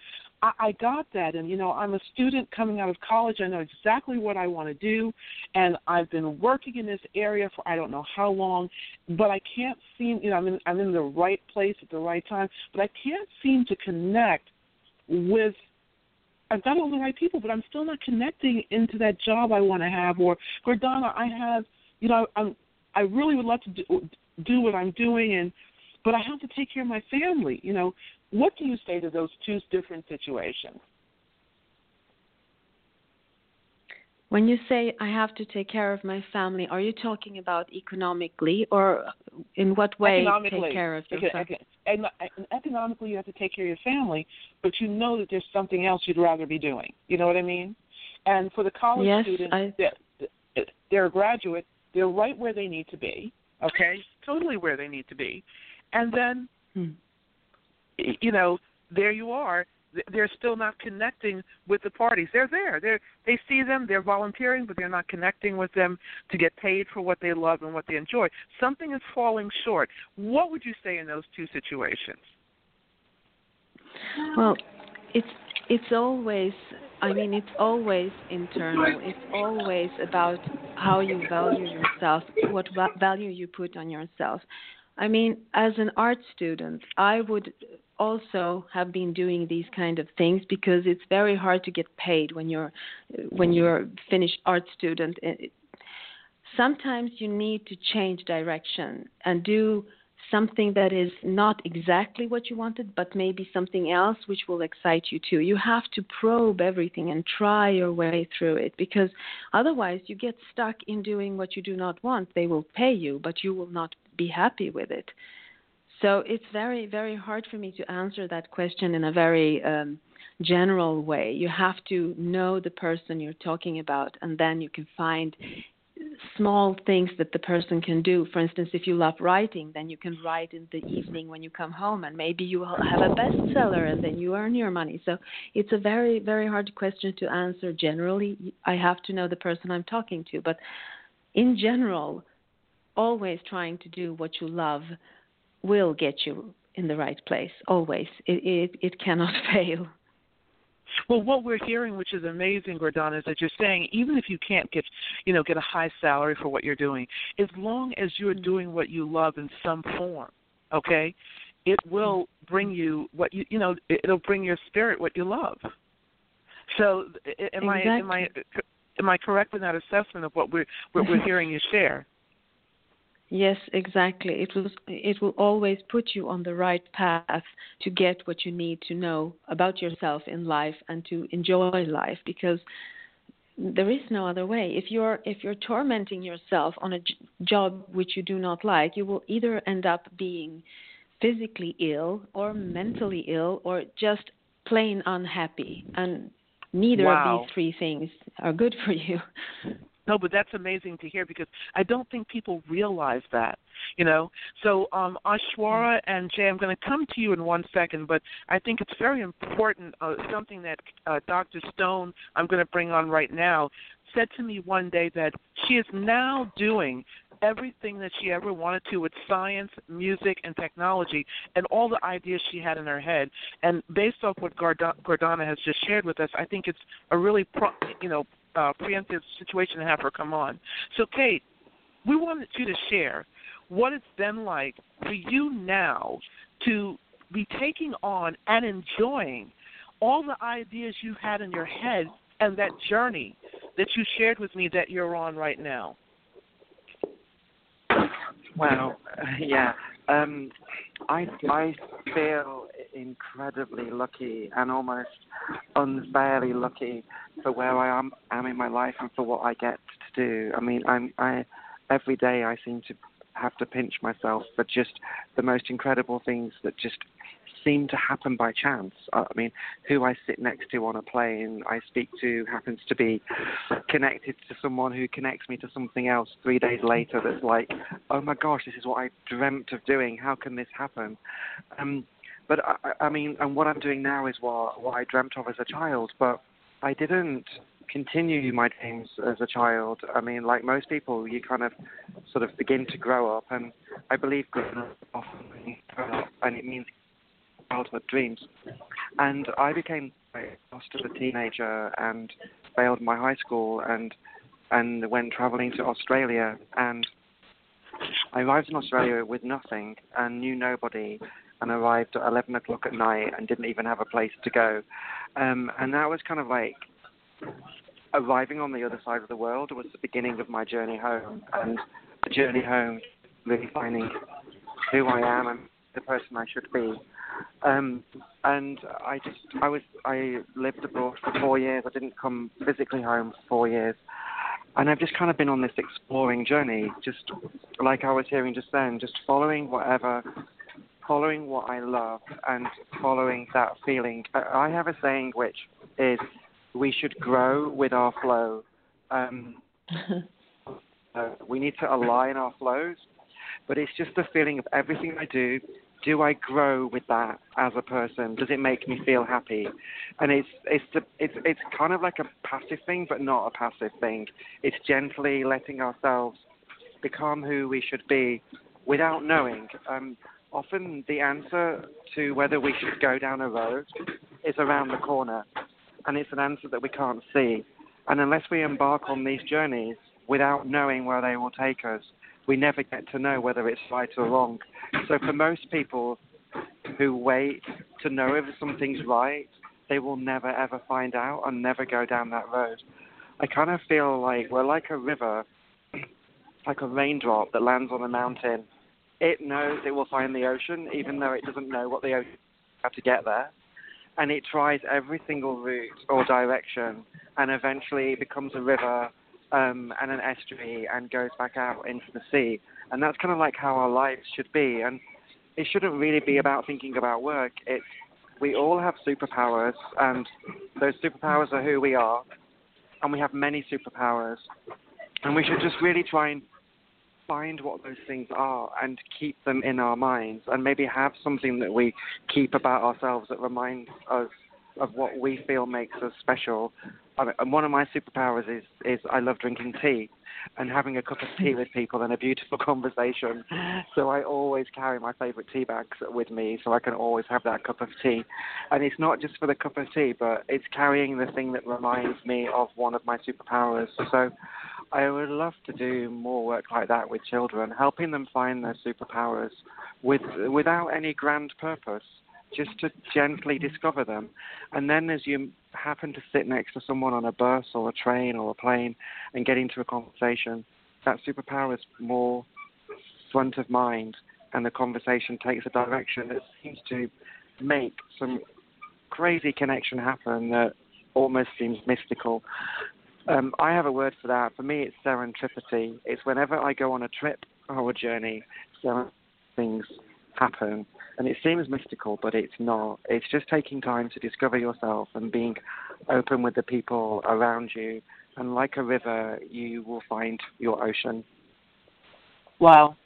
I, I got that and you know, I'm a student coming out of college, I know exactly what I want to do and I've been working in this area for I don't know how long, but I can't seem you know, I'm in I'm in the right place at the right time, but I can't seem to connect with I've got all the right people, but I'm still not connecting into that job I want to have. Or Gordana, I have, you know, I'm, I really would love to do, do what I'm doing, and but I have to take care of my family. You know, what do you say to those two different situations? When you say I have to take care of my family, are you talking about economically or in what way take care of your family? And, economically, you have to take care of your family, but you know that there's something else you'd rather be doing. You know what I mean? And for the college yes, students, I... they're, they're a graduate, they're right where they need to be, okay? Totally where they need to be. And then, hmm. you know, there you are they're still not connecting with the parties. They're there. They they see them. They're volunteering, but they're not connecting with them to get paid for what they love and what they enjoy. Something is falling short. What would you say in those two situations? Well, it's it's always I mean it's always internal. It's always about how you value yourself, what value you put on yourself. I mean, as an art student, I would also have been doing these kind of things because it's very hard to get paid when you're when you're a finished art student. sometimes you need to change direction and do something that is not exactly what you wanted, but maybe something else which will excite you too. You have to probe everything and try your way through it because otherwise you get stuck in doing what you do not want. They will pay you, but you will not be happy with it. So it's very, very hard for me to answer that question in a very um, general way. You have to know the person you're talking about, and then you can find small things that the person can do. For instance, if you love writing, then you can write in the evening when you come home, and maybe you will have a bestseller, and then you earn your money. So it's a very, very hard question to answer generally. I have to know the person I'm talking to, but in general, always trying to do what you love will get you in the right place. Always, it it, it cannot fail. Well, what we're hearing, which is amazing, Gordana, is that you're saying even if you can't get, you know, get a high salary for what you're doing, as long as you're mm-hmm. doing what you love in some form, okay, it will bring you what you, you know, it'll bring your spirit what you love. So, am exactly. I am I am I correct in that assessment of what we're what we're hearing you share? Yes, exactly. It will it will always put you on the right path to get what you need to know about yourself in life and to enjoy life because there is no other way. If you're if you're tormenting yourself on a j- job which you do not like, you will either end up being physically ill or mentally ill or just plain unhappy and neither wow. of these three things are good for you. No, but that's amazing to hear because I don't think people realize that, you know. So, um, Aishwarya and Jay, I'm going to come to you in one second, but I think it's very important. Uh, something that uh, Dr. Stone, I'm going to bring on right now, said to me one day that she is now doing everything that she ever wanted to with science, music, and technology, and all the ideas she had in her head. And based off what Gordana has just shared with us, I think it's a really, pro, you know, uh, preemptive situation to have her come on. So, Kate, we wanted you to share what it's been like for you now to be taking on and enjoying all the ideas you had in your head and that journey that you shared with me that you're on right now. Well, yeah. Um, I I feel incredibly lucky and almost unfairly lucky for where I am am in my life and for what I get to do. I mean, I'm I every day I seem to have to pinch myself for just the most incredible things that just seem to happen by chance. I mean, who I sit next to on a plane I speak to happens to be connected to someone who connects me to something else three days later that's like, oh my gosh, this is what I dreamt of doing. How can this happen? Um, but I, I mean, and what I'm doing now is what, what I dreamt of as a child, but I didn't continue my dreams as a child. I mean, like most people, you kind of sort of begin to grow up, and I believe growing up and it means childhood dreams. And I became lost as a teenager and failed my high school and and went traveling to Australia and I arrived in Australia with nothing and knew nobody and arrived at 11 o'clock at night and didn't even have a place to go. Um, and that was kind of like arriving on the other side of the world was the beginning of my journey home. And the journey home, really finding who I am and the person I should be. Um, and I just, I was, I lived abroad for four years. I didn't come physically home for four years. And I've just kind of been on this exploring journey, just like I was hearing just then, just following whatever, following what I love and following that feeling. I have a saying which is, we should grow with our flow. Um, uh, we need to align our flows, but it's just the feeling of everything I do do I grow with that as a person? Does it make me feel happy? And it's it's the, it's it's kind of like a passive thing, but not a passive thing. It's gently letting ourselves become who we should be without knowing. Um, often the answer to whether we should go down a road is around the corner, and it's an answer that we can't see. And unless we embark on these journeys without knowing where they will take us, we never get to know whether it's right or wrong. So for most people who wait to know if something's right, they will never ever find out and never go down that road. I kind of feel like we're like a river like a raindrop that lands on a mountain. It knows it will find the ocean, even though it doesn't know what the ocean how to get there. And it tries every single route or direction, and eventually it becomes a river um, and an estuary and goes back out into the sea. And that's kind of like how our lives should be. And it shouldn't really be about thinking about work. It's we all have superpowers, and those superpowers are who we are, and we have many superpowers, and we should just really try and find what those things are and keep them in our minds, and maybe have something that we keep about ourselves that reminds us of what we feel makes us special. And one of my superpowers is is I love drinking tea, and having a cup of tea with people and a beautiful conversation. So I always carry my favourite tea bags with me so I can always have that cup of tea. And it's not just for the cup of tea, but it's carrying the thing that reminds me of one of my superpowers. So I would love to do more work like that with children, helping them find their superpowers with without any grand purpose just to gently discover them. And then as you happen to sit next to someone on a bus or a train or a plane and get into a conversation, that superpower is more front of mind and the conversation takes a direction that seems to make some crazy connection happen that almost seems mystical. Um, I have a word for that. For me, it's serendipity. It's whenever I go on a trip or a journey, things happen and it seems mystical, but it's not. It's just taking time to discover yourself and being open with the people around you. And like a river, you will find your ocean. Wow.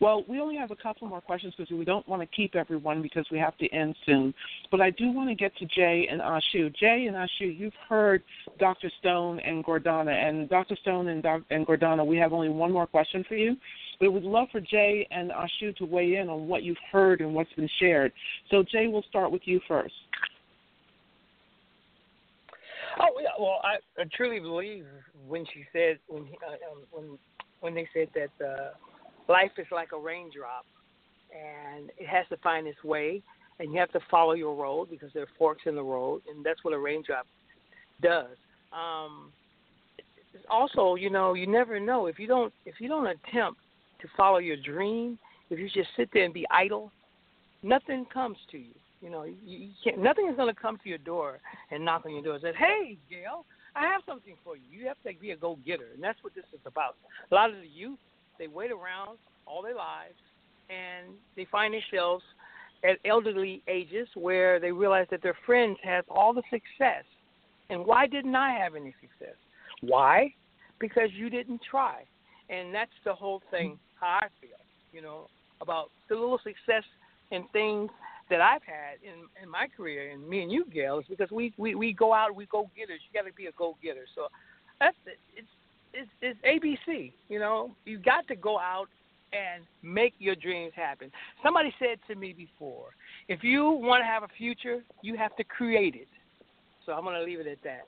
Well, we only have a couple more questions because we don't want to keep everyone because we have to end soon. But I do want to get to Jay and Ashu. Jay and Ashu, you've heard Dr. Stone and Gordana. And Dr. Stone and, Doc- and Gordana, we have only one more question for you. We would love for Jay and Ashu to weigh in on what you've heard and what's been shared. So, Jay, we'll start with you first. Oh yeah, well, I, I truly believe when she said when he, uh, um, when when they said that uh, life is like a raindrop, and it has to find its way, and you have to follow your road because there are forks in the road, and that's what a raindrop does. Um, also, you know, you never know if you don't if you don't attempt to follow your dream, if you just sit there and be idle, nothing comes to you. You know, you, you can't. Nothing is going to come to your door and knock on your door and say, "Hey, Gail, I have something for you." You have to be a go-getter, and that's what this is about. A lot of the youth, they wait around all their lives, and they find themselves at elderly ages where they realize that their friends have all the success, and why didn't I have any success? Why? Because you didn't try, and that's the whole thing how I feel, you know, about the little success and things that I've had in in my career, and me and you, Gail, is because we we we go out, we go getters. You got to be a go getter. So that's it. It's it's it's ABC. You know, you got to go out and make your dreams happen. Somebody said to me before, if you want to have a future, you have to create it. So I'm going to leave it at that.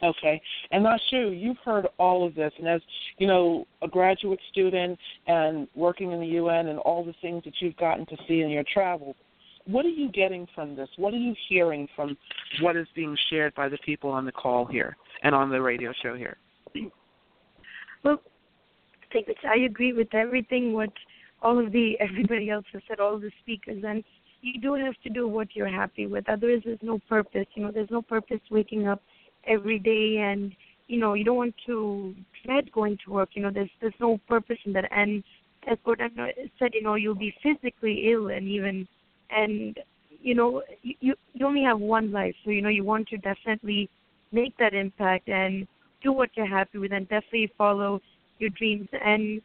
Okay, and Ashu, you've heard all of this, and as you know, a graduate student and working in the UN and all the things that you've gotten to see in your travels, what are you getting from this? What are you hearing from what is being shared by the people on the call here and on the radio show here? Well, I think I agree with everything what all of the everybody else has said, all the speakers, and you do have to do what you're happy with. Otherwise, there's no purpose. You know, there's no purpose waking up every day and you know you don't want to dread going to work you know there's there's no purpose in that and as Gordon said you know you'll be physically ill and even and you know you you only have one life so you know you want to definitely make that impact and do what you're happy with and definitely follow your dreams and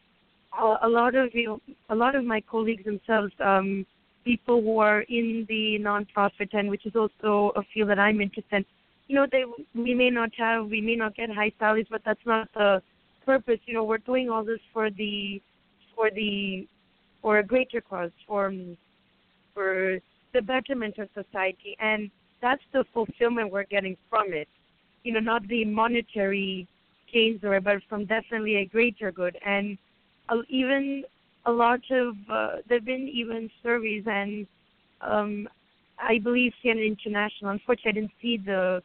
a, a lot of you a lot of my colleagues themselves um people who are in the nonprofit and which is also a field that I'm interested in you know, they we may not have, we may not get high salaries, but that's not the purpose. You know, we're doing all this for the, for the, for a greater cause, for, for the betterment of society, and that's the fulfillment we're getting from it. You know, not the monetary gains or, but from definitely a greater good. And uh, even a lot of uh, there've been even surveys and um, I believe CNN International. Unfortunately, I didn't see the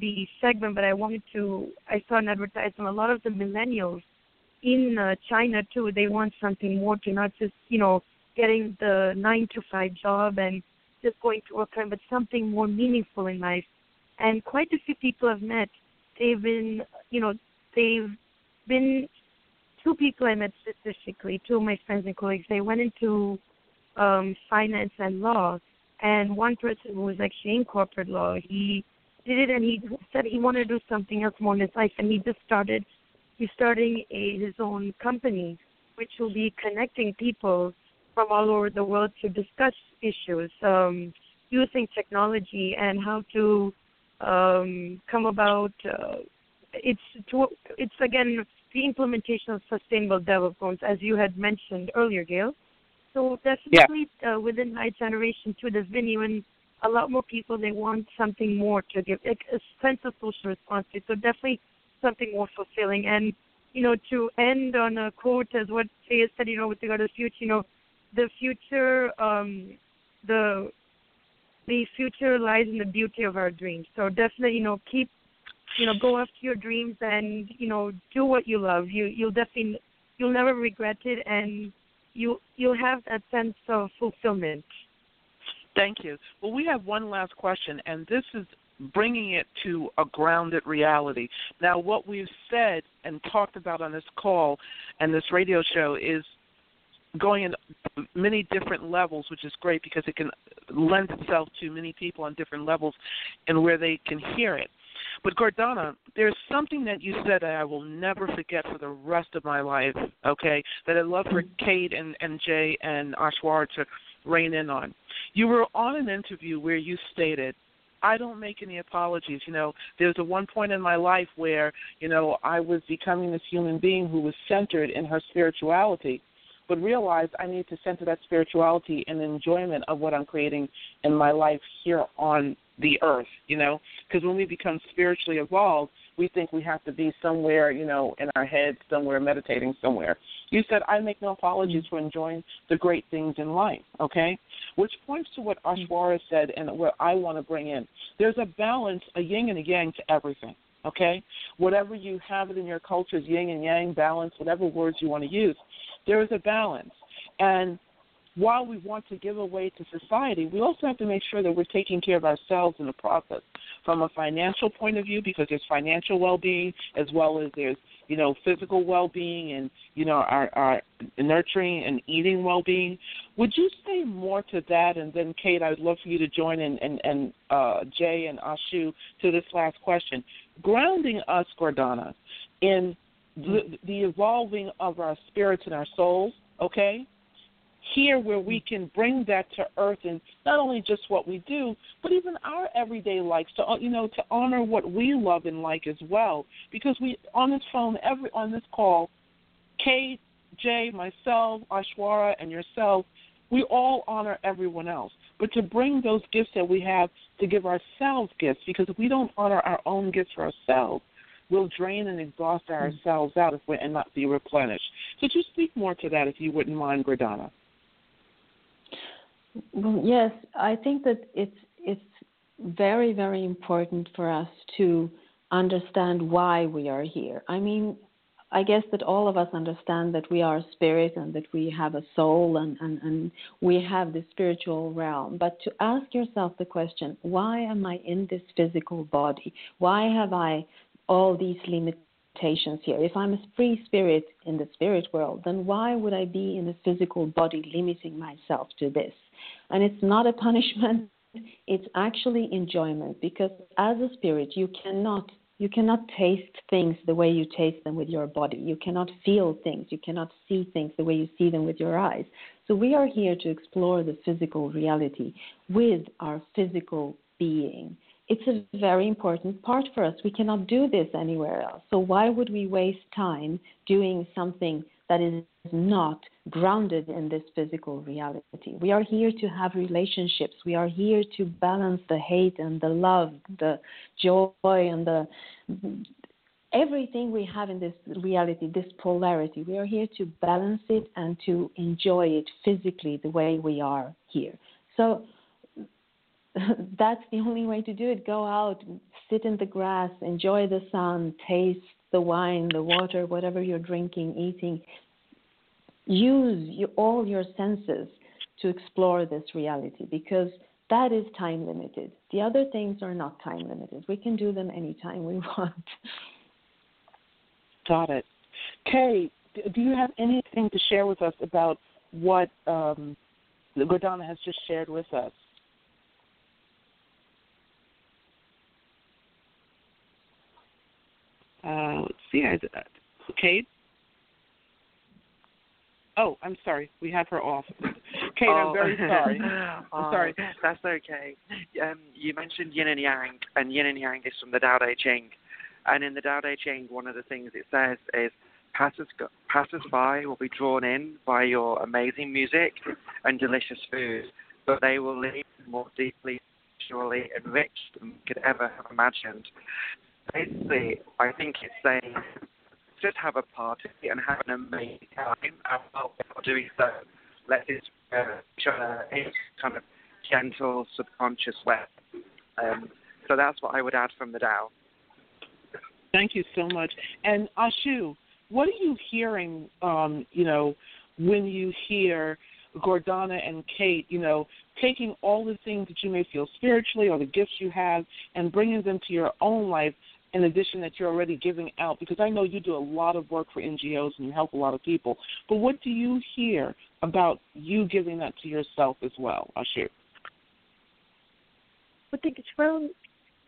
the segment, but I wanted to. I saw an advertisement. A lot of the millennials in uh, China too, they want something more to not just you know getting the nine to five job and just going to work but something more meaningful in life. And quite a few people I've met, they've been, you know, they've been two people I met specifically, two of my friends and colleagues. They went into um, finance and law, and one person was actually in corporate law, he did it and he said he wanted to do something else more in his life, and he just started. He's starting a, his own company, which will be connecting people from all over the world to discuss issues um, using technology and how to um, come about. Uh, it's to, it's again the implementation of sustainable development, as you had mentioned earlier, Gail. So definitely yeah. uh, within my generation too, there's been even a lot more people they want something more to give, like a sense of social responsibility. So definitely something more fulfilling. And you know, to end on a quote as what Jay said, you know, with regard to the future, you know, the future um the the future lies in the beauty of our dreams. So definitely, you know, keep you know, go after your dreams and, you know, do what you love. You you'll definitely you'll never regret it and you you'll have that sense of fulfillment. Thank you. Well, we have one last question, and this is bringing it to a grounded reality. Now, what we've said and talked about on this call and this radio show is going in many different levels, which is great because it can lend itself to many people on different levels and where they can hear it. But Gordana, there's something that you said that I will never forget for the rest of my life, okay? That I'd love for Kate and, and Jay and Ashwar to rein in on. You were on an interview where you stated I don't make any apologies. You know, there's a one point in my life where, you know, I was becoming this human being who was centered in her spirituality but realize I need to center that spirituality and enjoyment of what I'm creating in my life here on the earth, you know? Because when we become spiritually evolved, we think we have to be somewhere, you know, in our head, somewhere meditating somewhere. You said, I make no apologies for enjoying the great things in life, okay? Which points to what mm-hmm. Aishwarya said and what I want to bring in. There's a balance, a yin and a yang to everything okay? Whatever you have it in your cultures, yin and yang, balance, whatever words you want to use, there is a balance. And while we want to give away to society, we also have to make sure that we're taking care of ourselves in the process from a financial point of view because there's financial well-being as well as there's you know physical well-being and you know our, our nurturing and eating well-being. Would you say more to that? And then Kate, I would love for you to join in and, and uh, Jay and Ashu to this last question, grounding us, Gordana, in the, the evolving of our spirits and our souls, okay? Here, where we can bring that to earth and not only just what we do, but even our everyday lives to you know to honor what we love and like as well. Because we on this phone, every on this call, Kate, Jay, myself, Aishwarya, and yourself, we all honor everyone else. But to bring those gifts that we have to give ourselves gifts, because if we don't honor our own gifts for ourselves, we'll drain and exhaust hmm. ourselves out if we're, and not be replenished. Could you speak more to that, if you wouldn't mind, Gordana? Well, yes, I think that it's it's very very important for us to understand why we are here. I mean, I guess that all of us understand that we are a spirit and that we have a soul and, and, and we have the spiritual realm. But to ask yourself the question, why am I in this physical body? Why have I all these limitations here. If I'm a free spirit in the spirit world, then why would I be in a physical body limiting myself to this? And it's not a punishment, it's actually enjoyment because as a spirit you cannot you cannot taste things the way you taste them with your body. You cannot feel things. You cannot see things the way you see them with your eyes. So we are here to explore the physical reality with our physical being it's a very important part for us. We cannot do this anywhere else. So why would we waste time doing something that is not grounded in this physical reality? We are here to have relationships. We are here to balance the hate and the love, the joy and the everything we have in this reality, this polarity. We are here to balance it and to enjoy it physically the way we are here. So that's the only way to do it. Go out, sit in the grass, enjoy the sun, taste the wine, the water, whatever you're drinking, eating. Use you, all your senses to explore this reality because that is time limited. The other things are not time limited. We can do them anytime we want. Got it. Kay, do you have anything to share with us about what um, Gordana has just shared with us? Uh, let's see. I, uh, Kate? Oh, I'm sorry. We have her off. Kate, oh. I'm very sorry. I'm oh, sorry. That's okay. Um, you mentioned yin and yang, and yin and yang is from the Tao Te Ching. And in the Tao Te Ching, one of the things it says is passers passers-by will be drawn in by your amazing music and delicious food, but they will leave more deeply, surely enriched than we could ever have imagined. Basically, I think it's saying just have a party and have an amazing time, and while doing so, let it uh, show in kind of gentle, subconscious way. Um, so that's what I would add from the Tao. Thank you so much. And Ashu, what are you hearing? Um, you know, when you hear Gordana and Kate, you know, taking all the things that you may feel spiritually or the gifts you have and bringing them to your own life in addition that you're already giving out because I know you do a lot of work for NGOs and you help a lot of people. But what do you hear about you giving that to yourself as well, Ashu? Well, thank you. Well,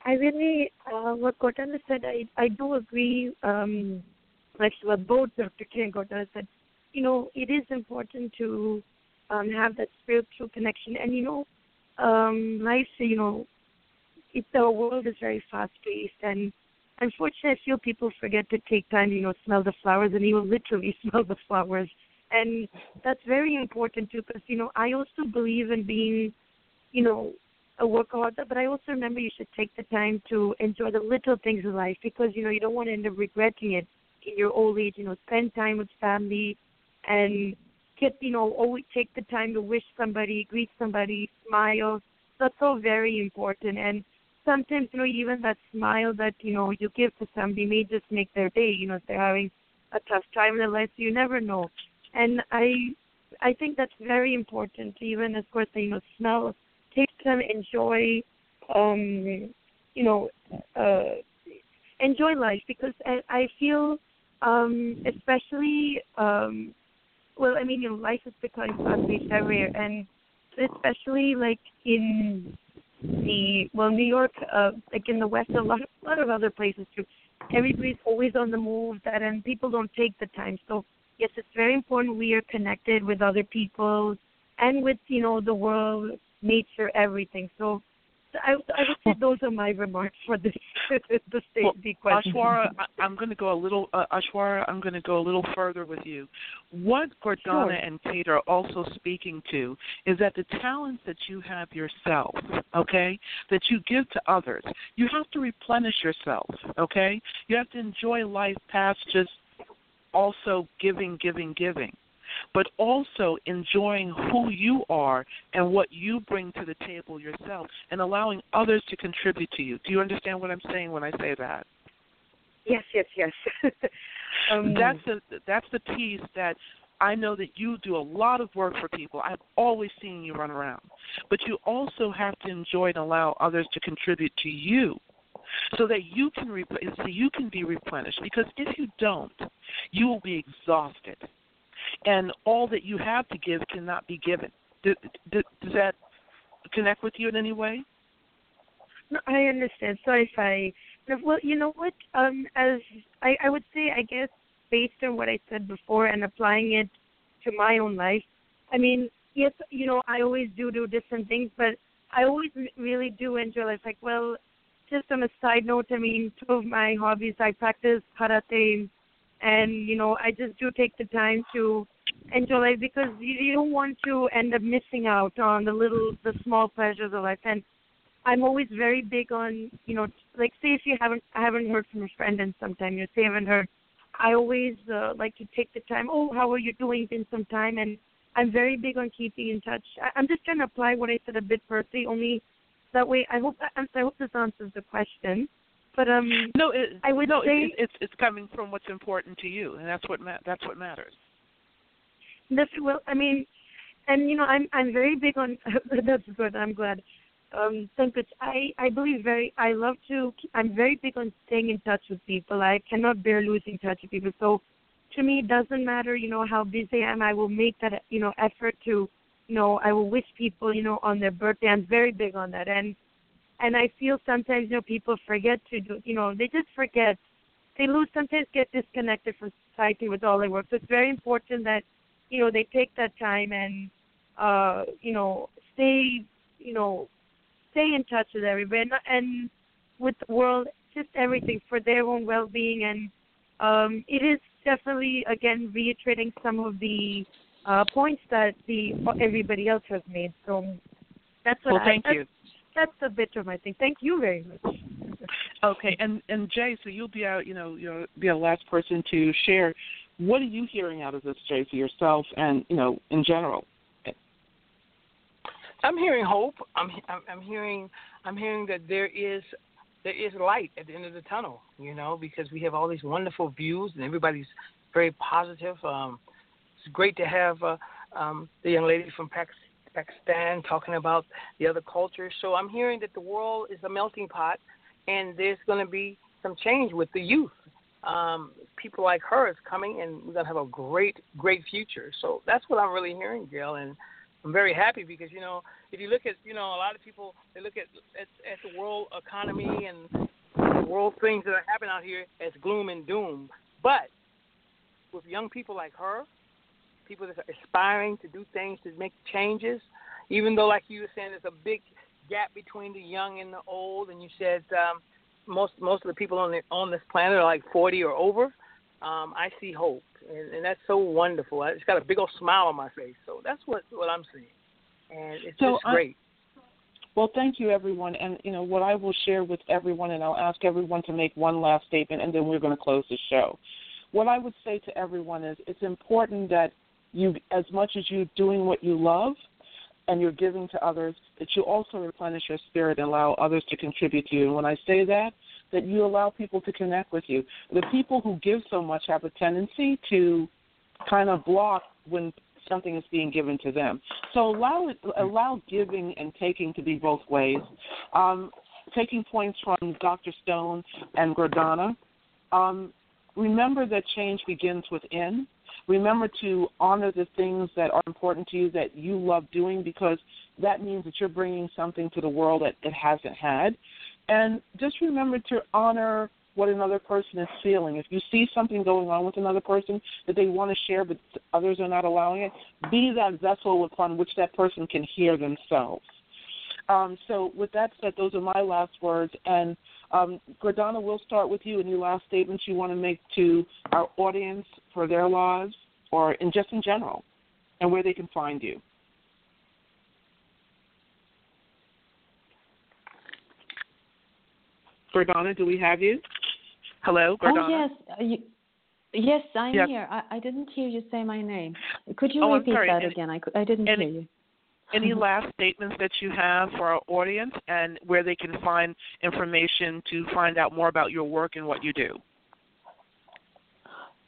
I really, uh, what Gordana said, I, I do agree. Um, what both Dr. K and Gordana said, you know, it is important to um, have that spiritual connection. And, you know, um, life, you know, it, the world is very fast paced and unfortunately, I feel people forget to take time, you know, smell the flowers, and even literally smell the flowers. And that's very important too, because you know, I also believe in being, you know, a workaholic, but I also remember you should take the time to enjoy the little things in life because you know you don't want to end up regretting it in your old age. You know, spend time with family, and get you know always take the time to wish somebody, greet somebody, smile. That's all very important. And sometimes you know even that smile that you know you give to somebody may just make their day you know if they're having a tough time in their life you never know. And i i think that's very important even of course you know smell take time enjoy um you know uh enjoy life because i i feel um especially um well i mean you know life is becoming fast everywhere and especially like in the well New York, uh, like in the West, a lot a lot of other places too. Everybody's always on the move, that and people don't take the time. So yes, it's very important we are connected with other people and with you know the world, nature, everything. So I, I would say those are my remarks for this the state well, question. Ashwara, I, am going to go a little. Uh, Ashwara, I'm going to go a little further with you. What Gordana sure. and Kate are also speaking to is that the talents that you have yourself, okay, that you give to others, you have to replenish yourself, okay. You have to enjoy life past just also giving, giving, giving but also enjoying who you are and what you bring to the table yourself and allowing others to contribute to you. Do you understand what I'm saying when I say that? Yes, yes, yes. um, that's the that's the piece that I know that you do a lot of work for people. I've always seen you run around. But you also have to enjoy and allow others to contribute to you so that you can rep- so you can be replenished because if you don't, you will be exhausted and all that you have to give cannot be given. Do, do, does that connect with you in any way? No, I understand. Sorry if I. Well, you know what? Um, as I, I would say, I guess based on what I said before and applying it to my own life, I mean, yes, you know, I always do do different things, but I always really do enjoy life. Like, well, just on a side note, I mean, two of my hobbies, I practice karate and you know I just do take the time to enjoy life because you, you don't want to end up missing out on the little the small pleasures of life. And I'm always very big on you know like say if you haven't I haven't heard from a friend in some time you say I haven't heard I always uh, like to take the time oh how are you doing? in some time. And I'm very big on keeping in touch. I, I'm just trying to apply what I said a bit personally only that way I hope I hope this answers the question But um, no, it, I would no, say it, it's it's coming from what's important to you, and that's what ma- that's what matters. That's well. I mean, and you know, I'm I'm very big on. that's good. I'm glad. Um, thank you. I I believe very. I love to. I'm very big on staying in touch with people. I cannot bear losing touch with people. So, to me, it doesn't matter. You know how busy I am. I will make that you know effort to. You know, I will wish people you know on their birthday. I'm very big on that, and and I feel sometimes you know people forget to do. You know, they just forget. They lose. Sometimes get disconnected from society with all their work. So it's very important that you know they take that time and uh you know stay you know stay in touch with everybody and, and with the world just everything for their own well being and um it is definitely again reiterating some of the uh points that the everybody else has made so that's what well, I, thank you. That's a bit of my thing. Thank you very much. Okay, and and Jay, so you'll be out. You know, you'll be the last person to share what are you hearing out of this, Jay, for yourself and you know in general? I'm hearing hope. I'm I'm hearing I'm hearing that there is there is light at the end of the tunnel. You know, because we have all these wonderful views and everybody's very positive. Um, it's great to have uh, um, the young lady from Pakistan talking about the other cultures. So I'm hearing that the world is a melting pot, and there's going to be some change with the youth um, people like her is coming, and we're gonna have a great, great future. So that's what I'm really hearing, Gail, and I'm very happy because you know if you look at you know a lot of people they look at at, at the world economy and the world things that are happening out here as gloom and doom, but with young people like her, people that are aspiring to do things to make changes, even though like you were saying there's a big gap between the young and the old, and you said um, most most of the people on the on this planet are like 40 or over. Um, I see hope, and, and that's so wonderful. I just got a big old smile on my face. So that's what what I'm seeing, and it's so just great. I, well, thank you, everyone. And you know what I will share with everyone, and I'll ask everyone to make one last statement, and then we're going to close the show. What I would say to everyone is, it's important that you, as much as you're doing what you love, and you're giving to others, that you also replenish your spirit and allow others to contribute to you. And when I say that, that you allow people to connect with you. The people who give so much have a tendency to kind of block when something is being given to them. So allow it, allow giving and taking to be both ways. Um, taking points from Dr. Stone and Gordana. Um, remember that change begins within. Remember to honor the things that are important to you that you love doing because that means that you're bringing something to the world that it hasn't had. And just remember to honor what another person is feeling. If you see something going on with another person that they want to share but others are not allowing it, be that vessel upon which that person can hear themselves. Um, so, with that said, those are my last words. And um, Gordana, we'll start with you. Any last statements you want to make to our audience for their lives, or in just in general, and where they can find you? Gordana, do we have you? Hello, Gordana. Oh yes, you, yes, I'm Yes. here. I, I didn't hear you say my name. Could you Oh, repeat that Any- again? I, I didn't any- hear you. Any last statements that you have for our audience and where they can find information to find out more about your work and what you do?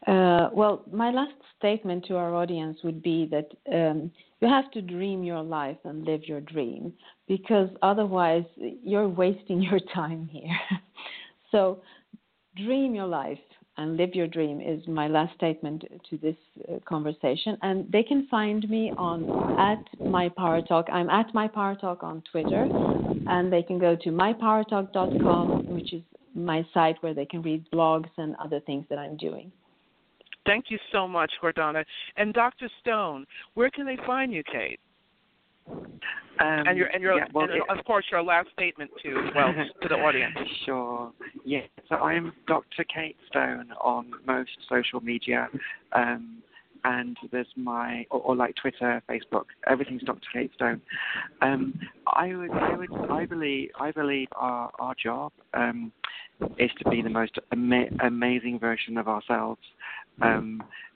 Uh, well, my last statement to our audience would be that um, you have to dream your life and live your dream because otherwise you're wasting your time here. so, dream your life and live your dream is my last statement to this uh, conversation. And they can find me on at my power talk. I'm at my power talk on Twitter, and they can go to mypowertalk.com, which is my site where they can read blogs and other things that I'm doing. Thank you so much, Gordana. And Dr. Stone, where can they find you, Kate? Um, and your and your yeah, well, and it- of course your last statement too, well to the audience. Sure. Yeah. So I'm Dr. Kate Stone on most social media, um, and there's my or, or like Twitter, Facebook. Everything's Dr. Kate Stone. Um, I would, I would, I believe, I believe our our job um, is to be the most ama- amazing version of ourselves.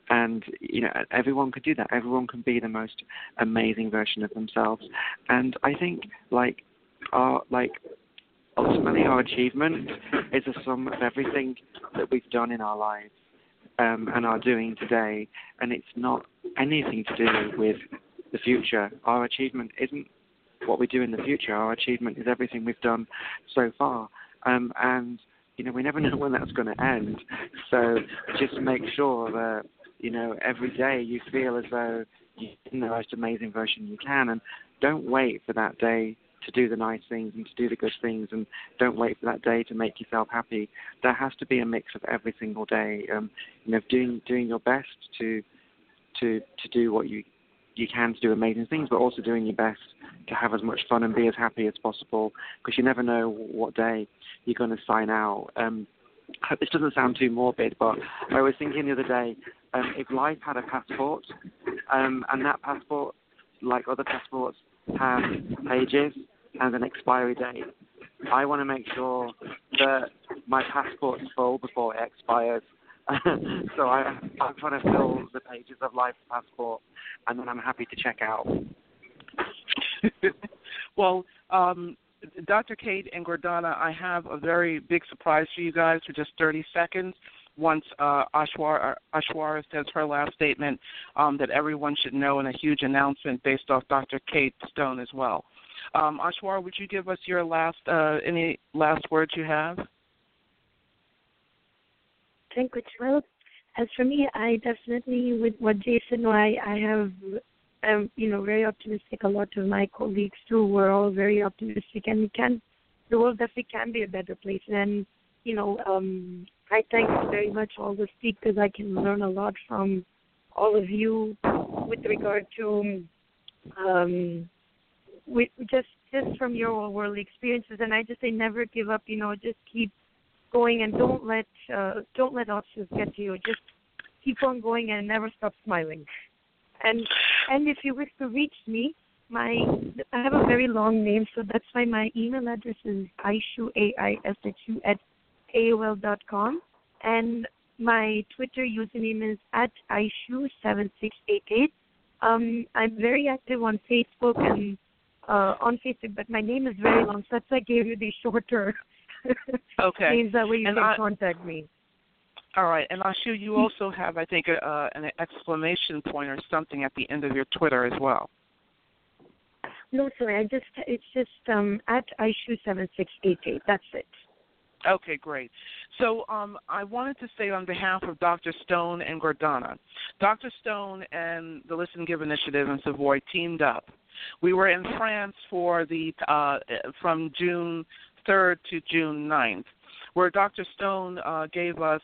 And you know everyone could do that everyone can be the most amazing version of themselves and i think like our like ultimately our achievement is a sum of everything that we've done in our lives um, and are doing today, and it's not anything to do with the future. Our achievement isn't what we do in the future. Our achievement is everything we've done so far, um, and you know we never know when that's going to end. So just make sure that you know every day you feel as though you're in the most amazing version you can, and don't wait for that day to do the nice things and to do the good things and don't wait for that day to make yourself happy. There has to be a mix of every single day. Um, you know, doing doing your best to to to do what you you can to do amazing things, but also doing your best to have as much fun and be as happy as possible because you never know what day you're going to sign out. Um, Hope this doesn't sound too morbid, but I was thinking the other day um, if life had a passport um, and that passport, like other passports, has pages and an expiry date. I want to make sure that my passport's full before it expires. so I, I'm trying to fill the pages of Life Passport, and then I'm happy to check out. well, um, Dr. Kate and Gordana, I have a very big surprise for you guys for just 30 seconds. Once uh, Ashwara, Ashwara says her last statement, um, that everyone should know, and a huge announcement based off Dr. Kate Stone as well. Um, Ashwar, would you give us your last uh, any last words you have? Thank you. Well, as for me, I definitely with what Jason, I I have um, you know very optimistic. A lot of my colleagues too were all very optimistic, and we can the world definitely can be a better place. And you know, um, I thank very much all the speakers. I can learn a lot from all of you with regard to um, we just just from your worldly experiences and i just say never give up you know just keep going and don't let uh, don't let obstacles get to you just keep on going and never stop smiling and and if you wish to reach me my i have a very long name so that's why my email address is aishu a i s h u at aol dot com and my twitter username is at aishu seven six eight eight um i'm very active on facebook and uh, on Facebook, but my name is very long, so that's why I gave you the shorter okay. names. That way you and can I, contact me. All right, and Ashu, you also have, I think, uh, an exclamation point or something at the end of your Twitter as well. No, sorry, I just it's just um, at Aishu seven six eight eight. That's it. Okay, great. So um, I wanted to say on behalf of Dr. Stone and Gordana, Dr. Stone and the Listen Give Initiative in Savoy teamed up we were in France for the uh, from June 3rd to June 9th, where Dr. Stone uh, gave us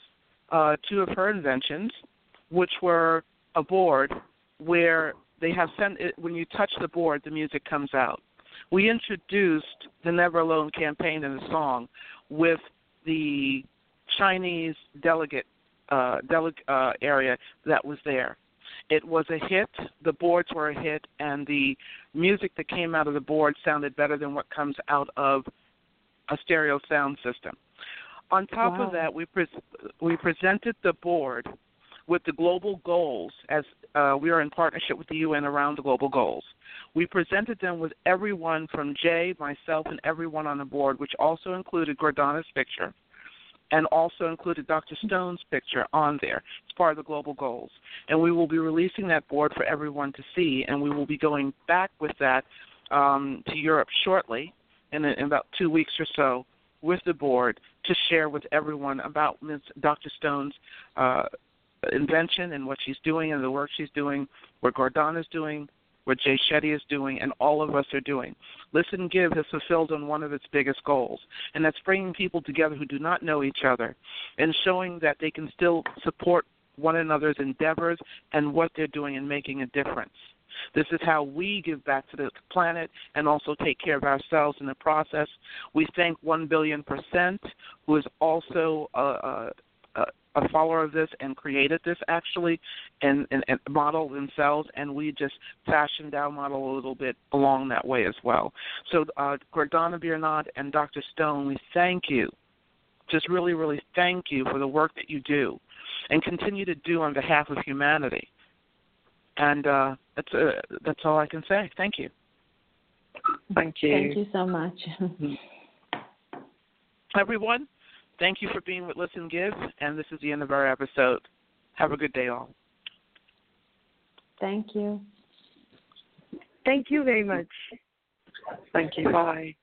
uh, two of her inventions, which were a board where they have sent it, when you touch the board, the music comes out. We introduced the Never Alone campaign in the song with the Chinese delegate uh, delegate uh, area that was there. It was a hit. The boards were a hit, and the music that came out of the board sounded better than what comes out of a stereo sound system. On top wow. of that, we pre- we presented the board with the global goals as uh, we are in partnership with the UN around the global goals. We presented them with everyone from Jay, myself, and everyone on the board, which also included Gordana's picture and also included Dr. Stone's picture on there. It's part of the global goals. And we will be releasing that board for everyone to see, and we will be going back with that um, to Europe shortly, in, in about two weeks or so, with the board to share with everyone about Ms. Dr. Stone's uh, invention and what she's doing and the work she's doing, what Gordana's doing, what Jay Shetty is doing, and all of us are doing. Listen Give has fulfilled on one of its biggest goals, and that's bringing people together who do not know each other and showing that they can still support one another's endeavors and what they're doing and making a difference. This is how we give back to the planet and also take care of ourselves in the process. We thank 1 billion percent, who is also a, a, a follower of this and created this actually and, and, and model themselves and we just fashioned our model a little bit along that way as well. So uh, Gordana Biernat and Dr. Stone, we thank you. Just really, really thank you for the work that you do and continue to do on behalf of humanity. And uh, that's uh, that's all I can say. Thank you. Thank you. Thank you so much. Everyone, Thank you for being with Listen Give, and this is the end of our episode. Have a good day, all. Thank you. Thank you very much. Thank you. Bye.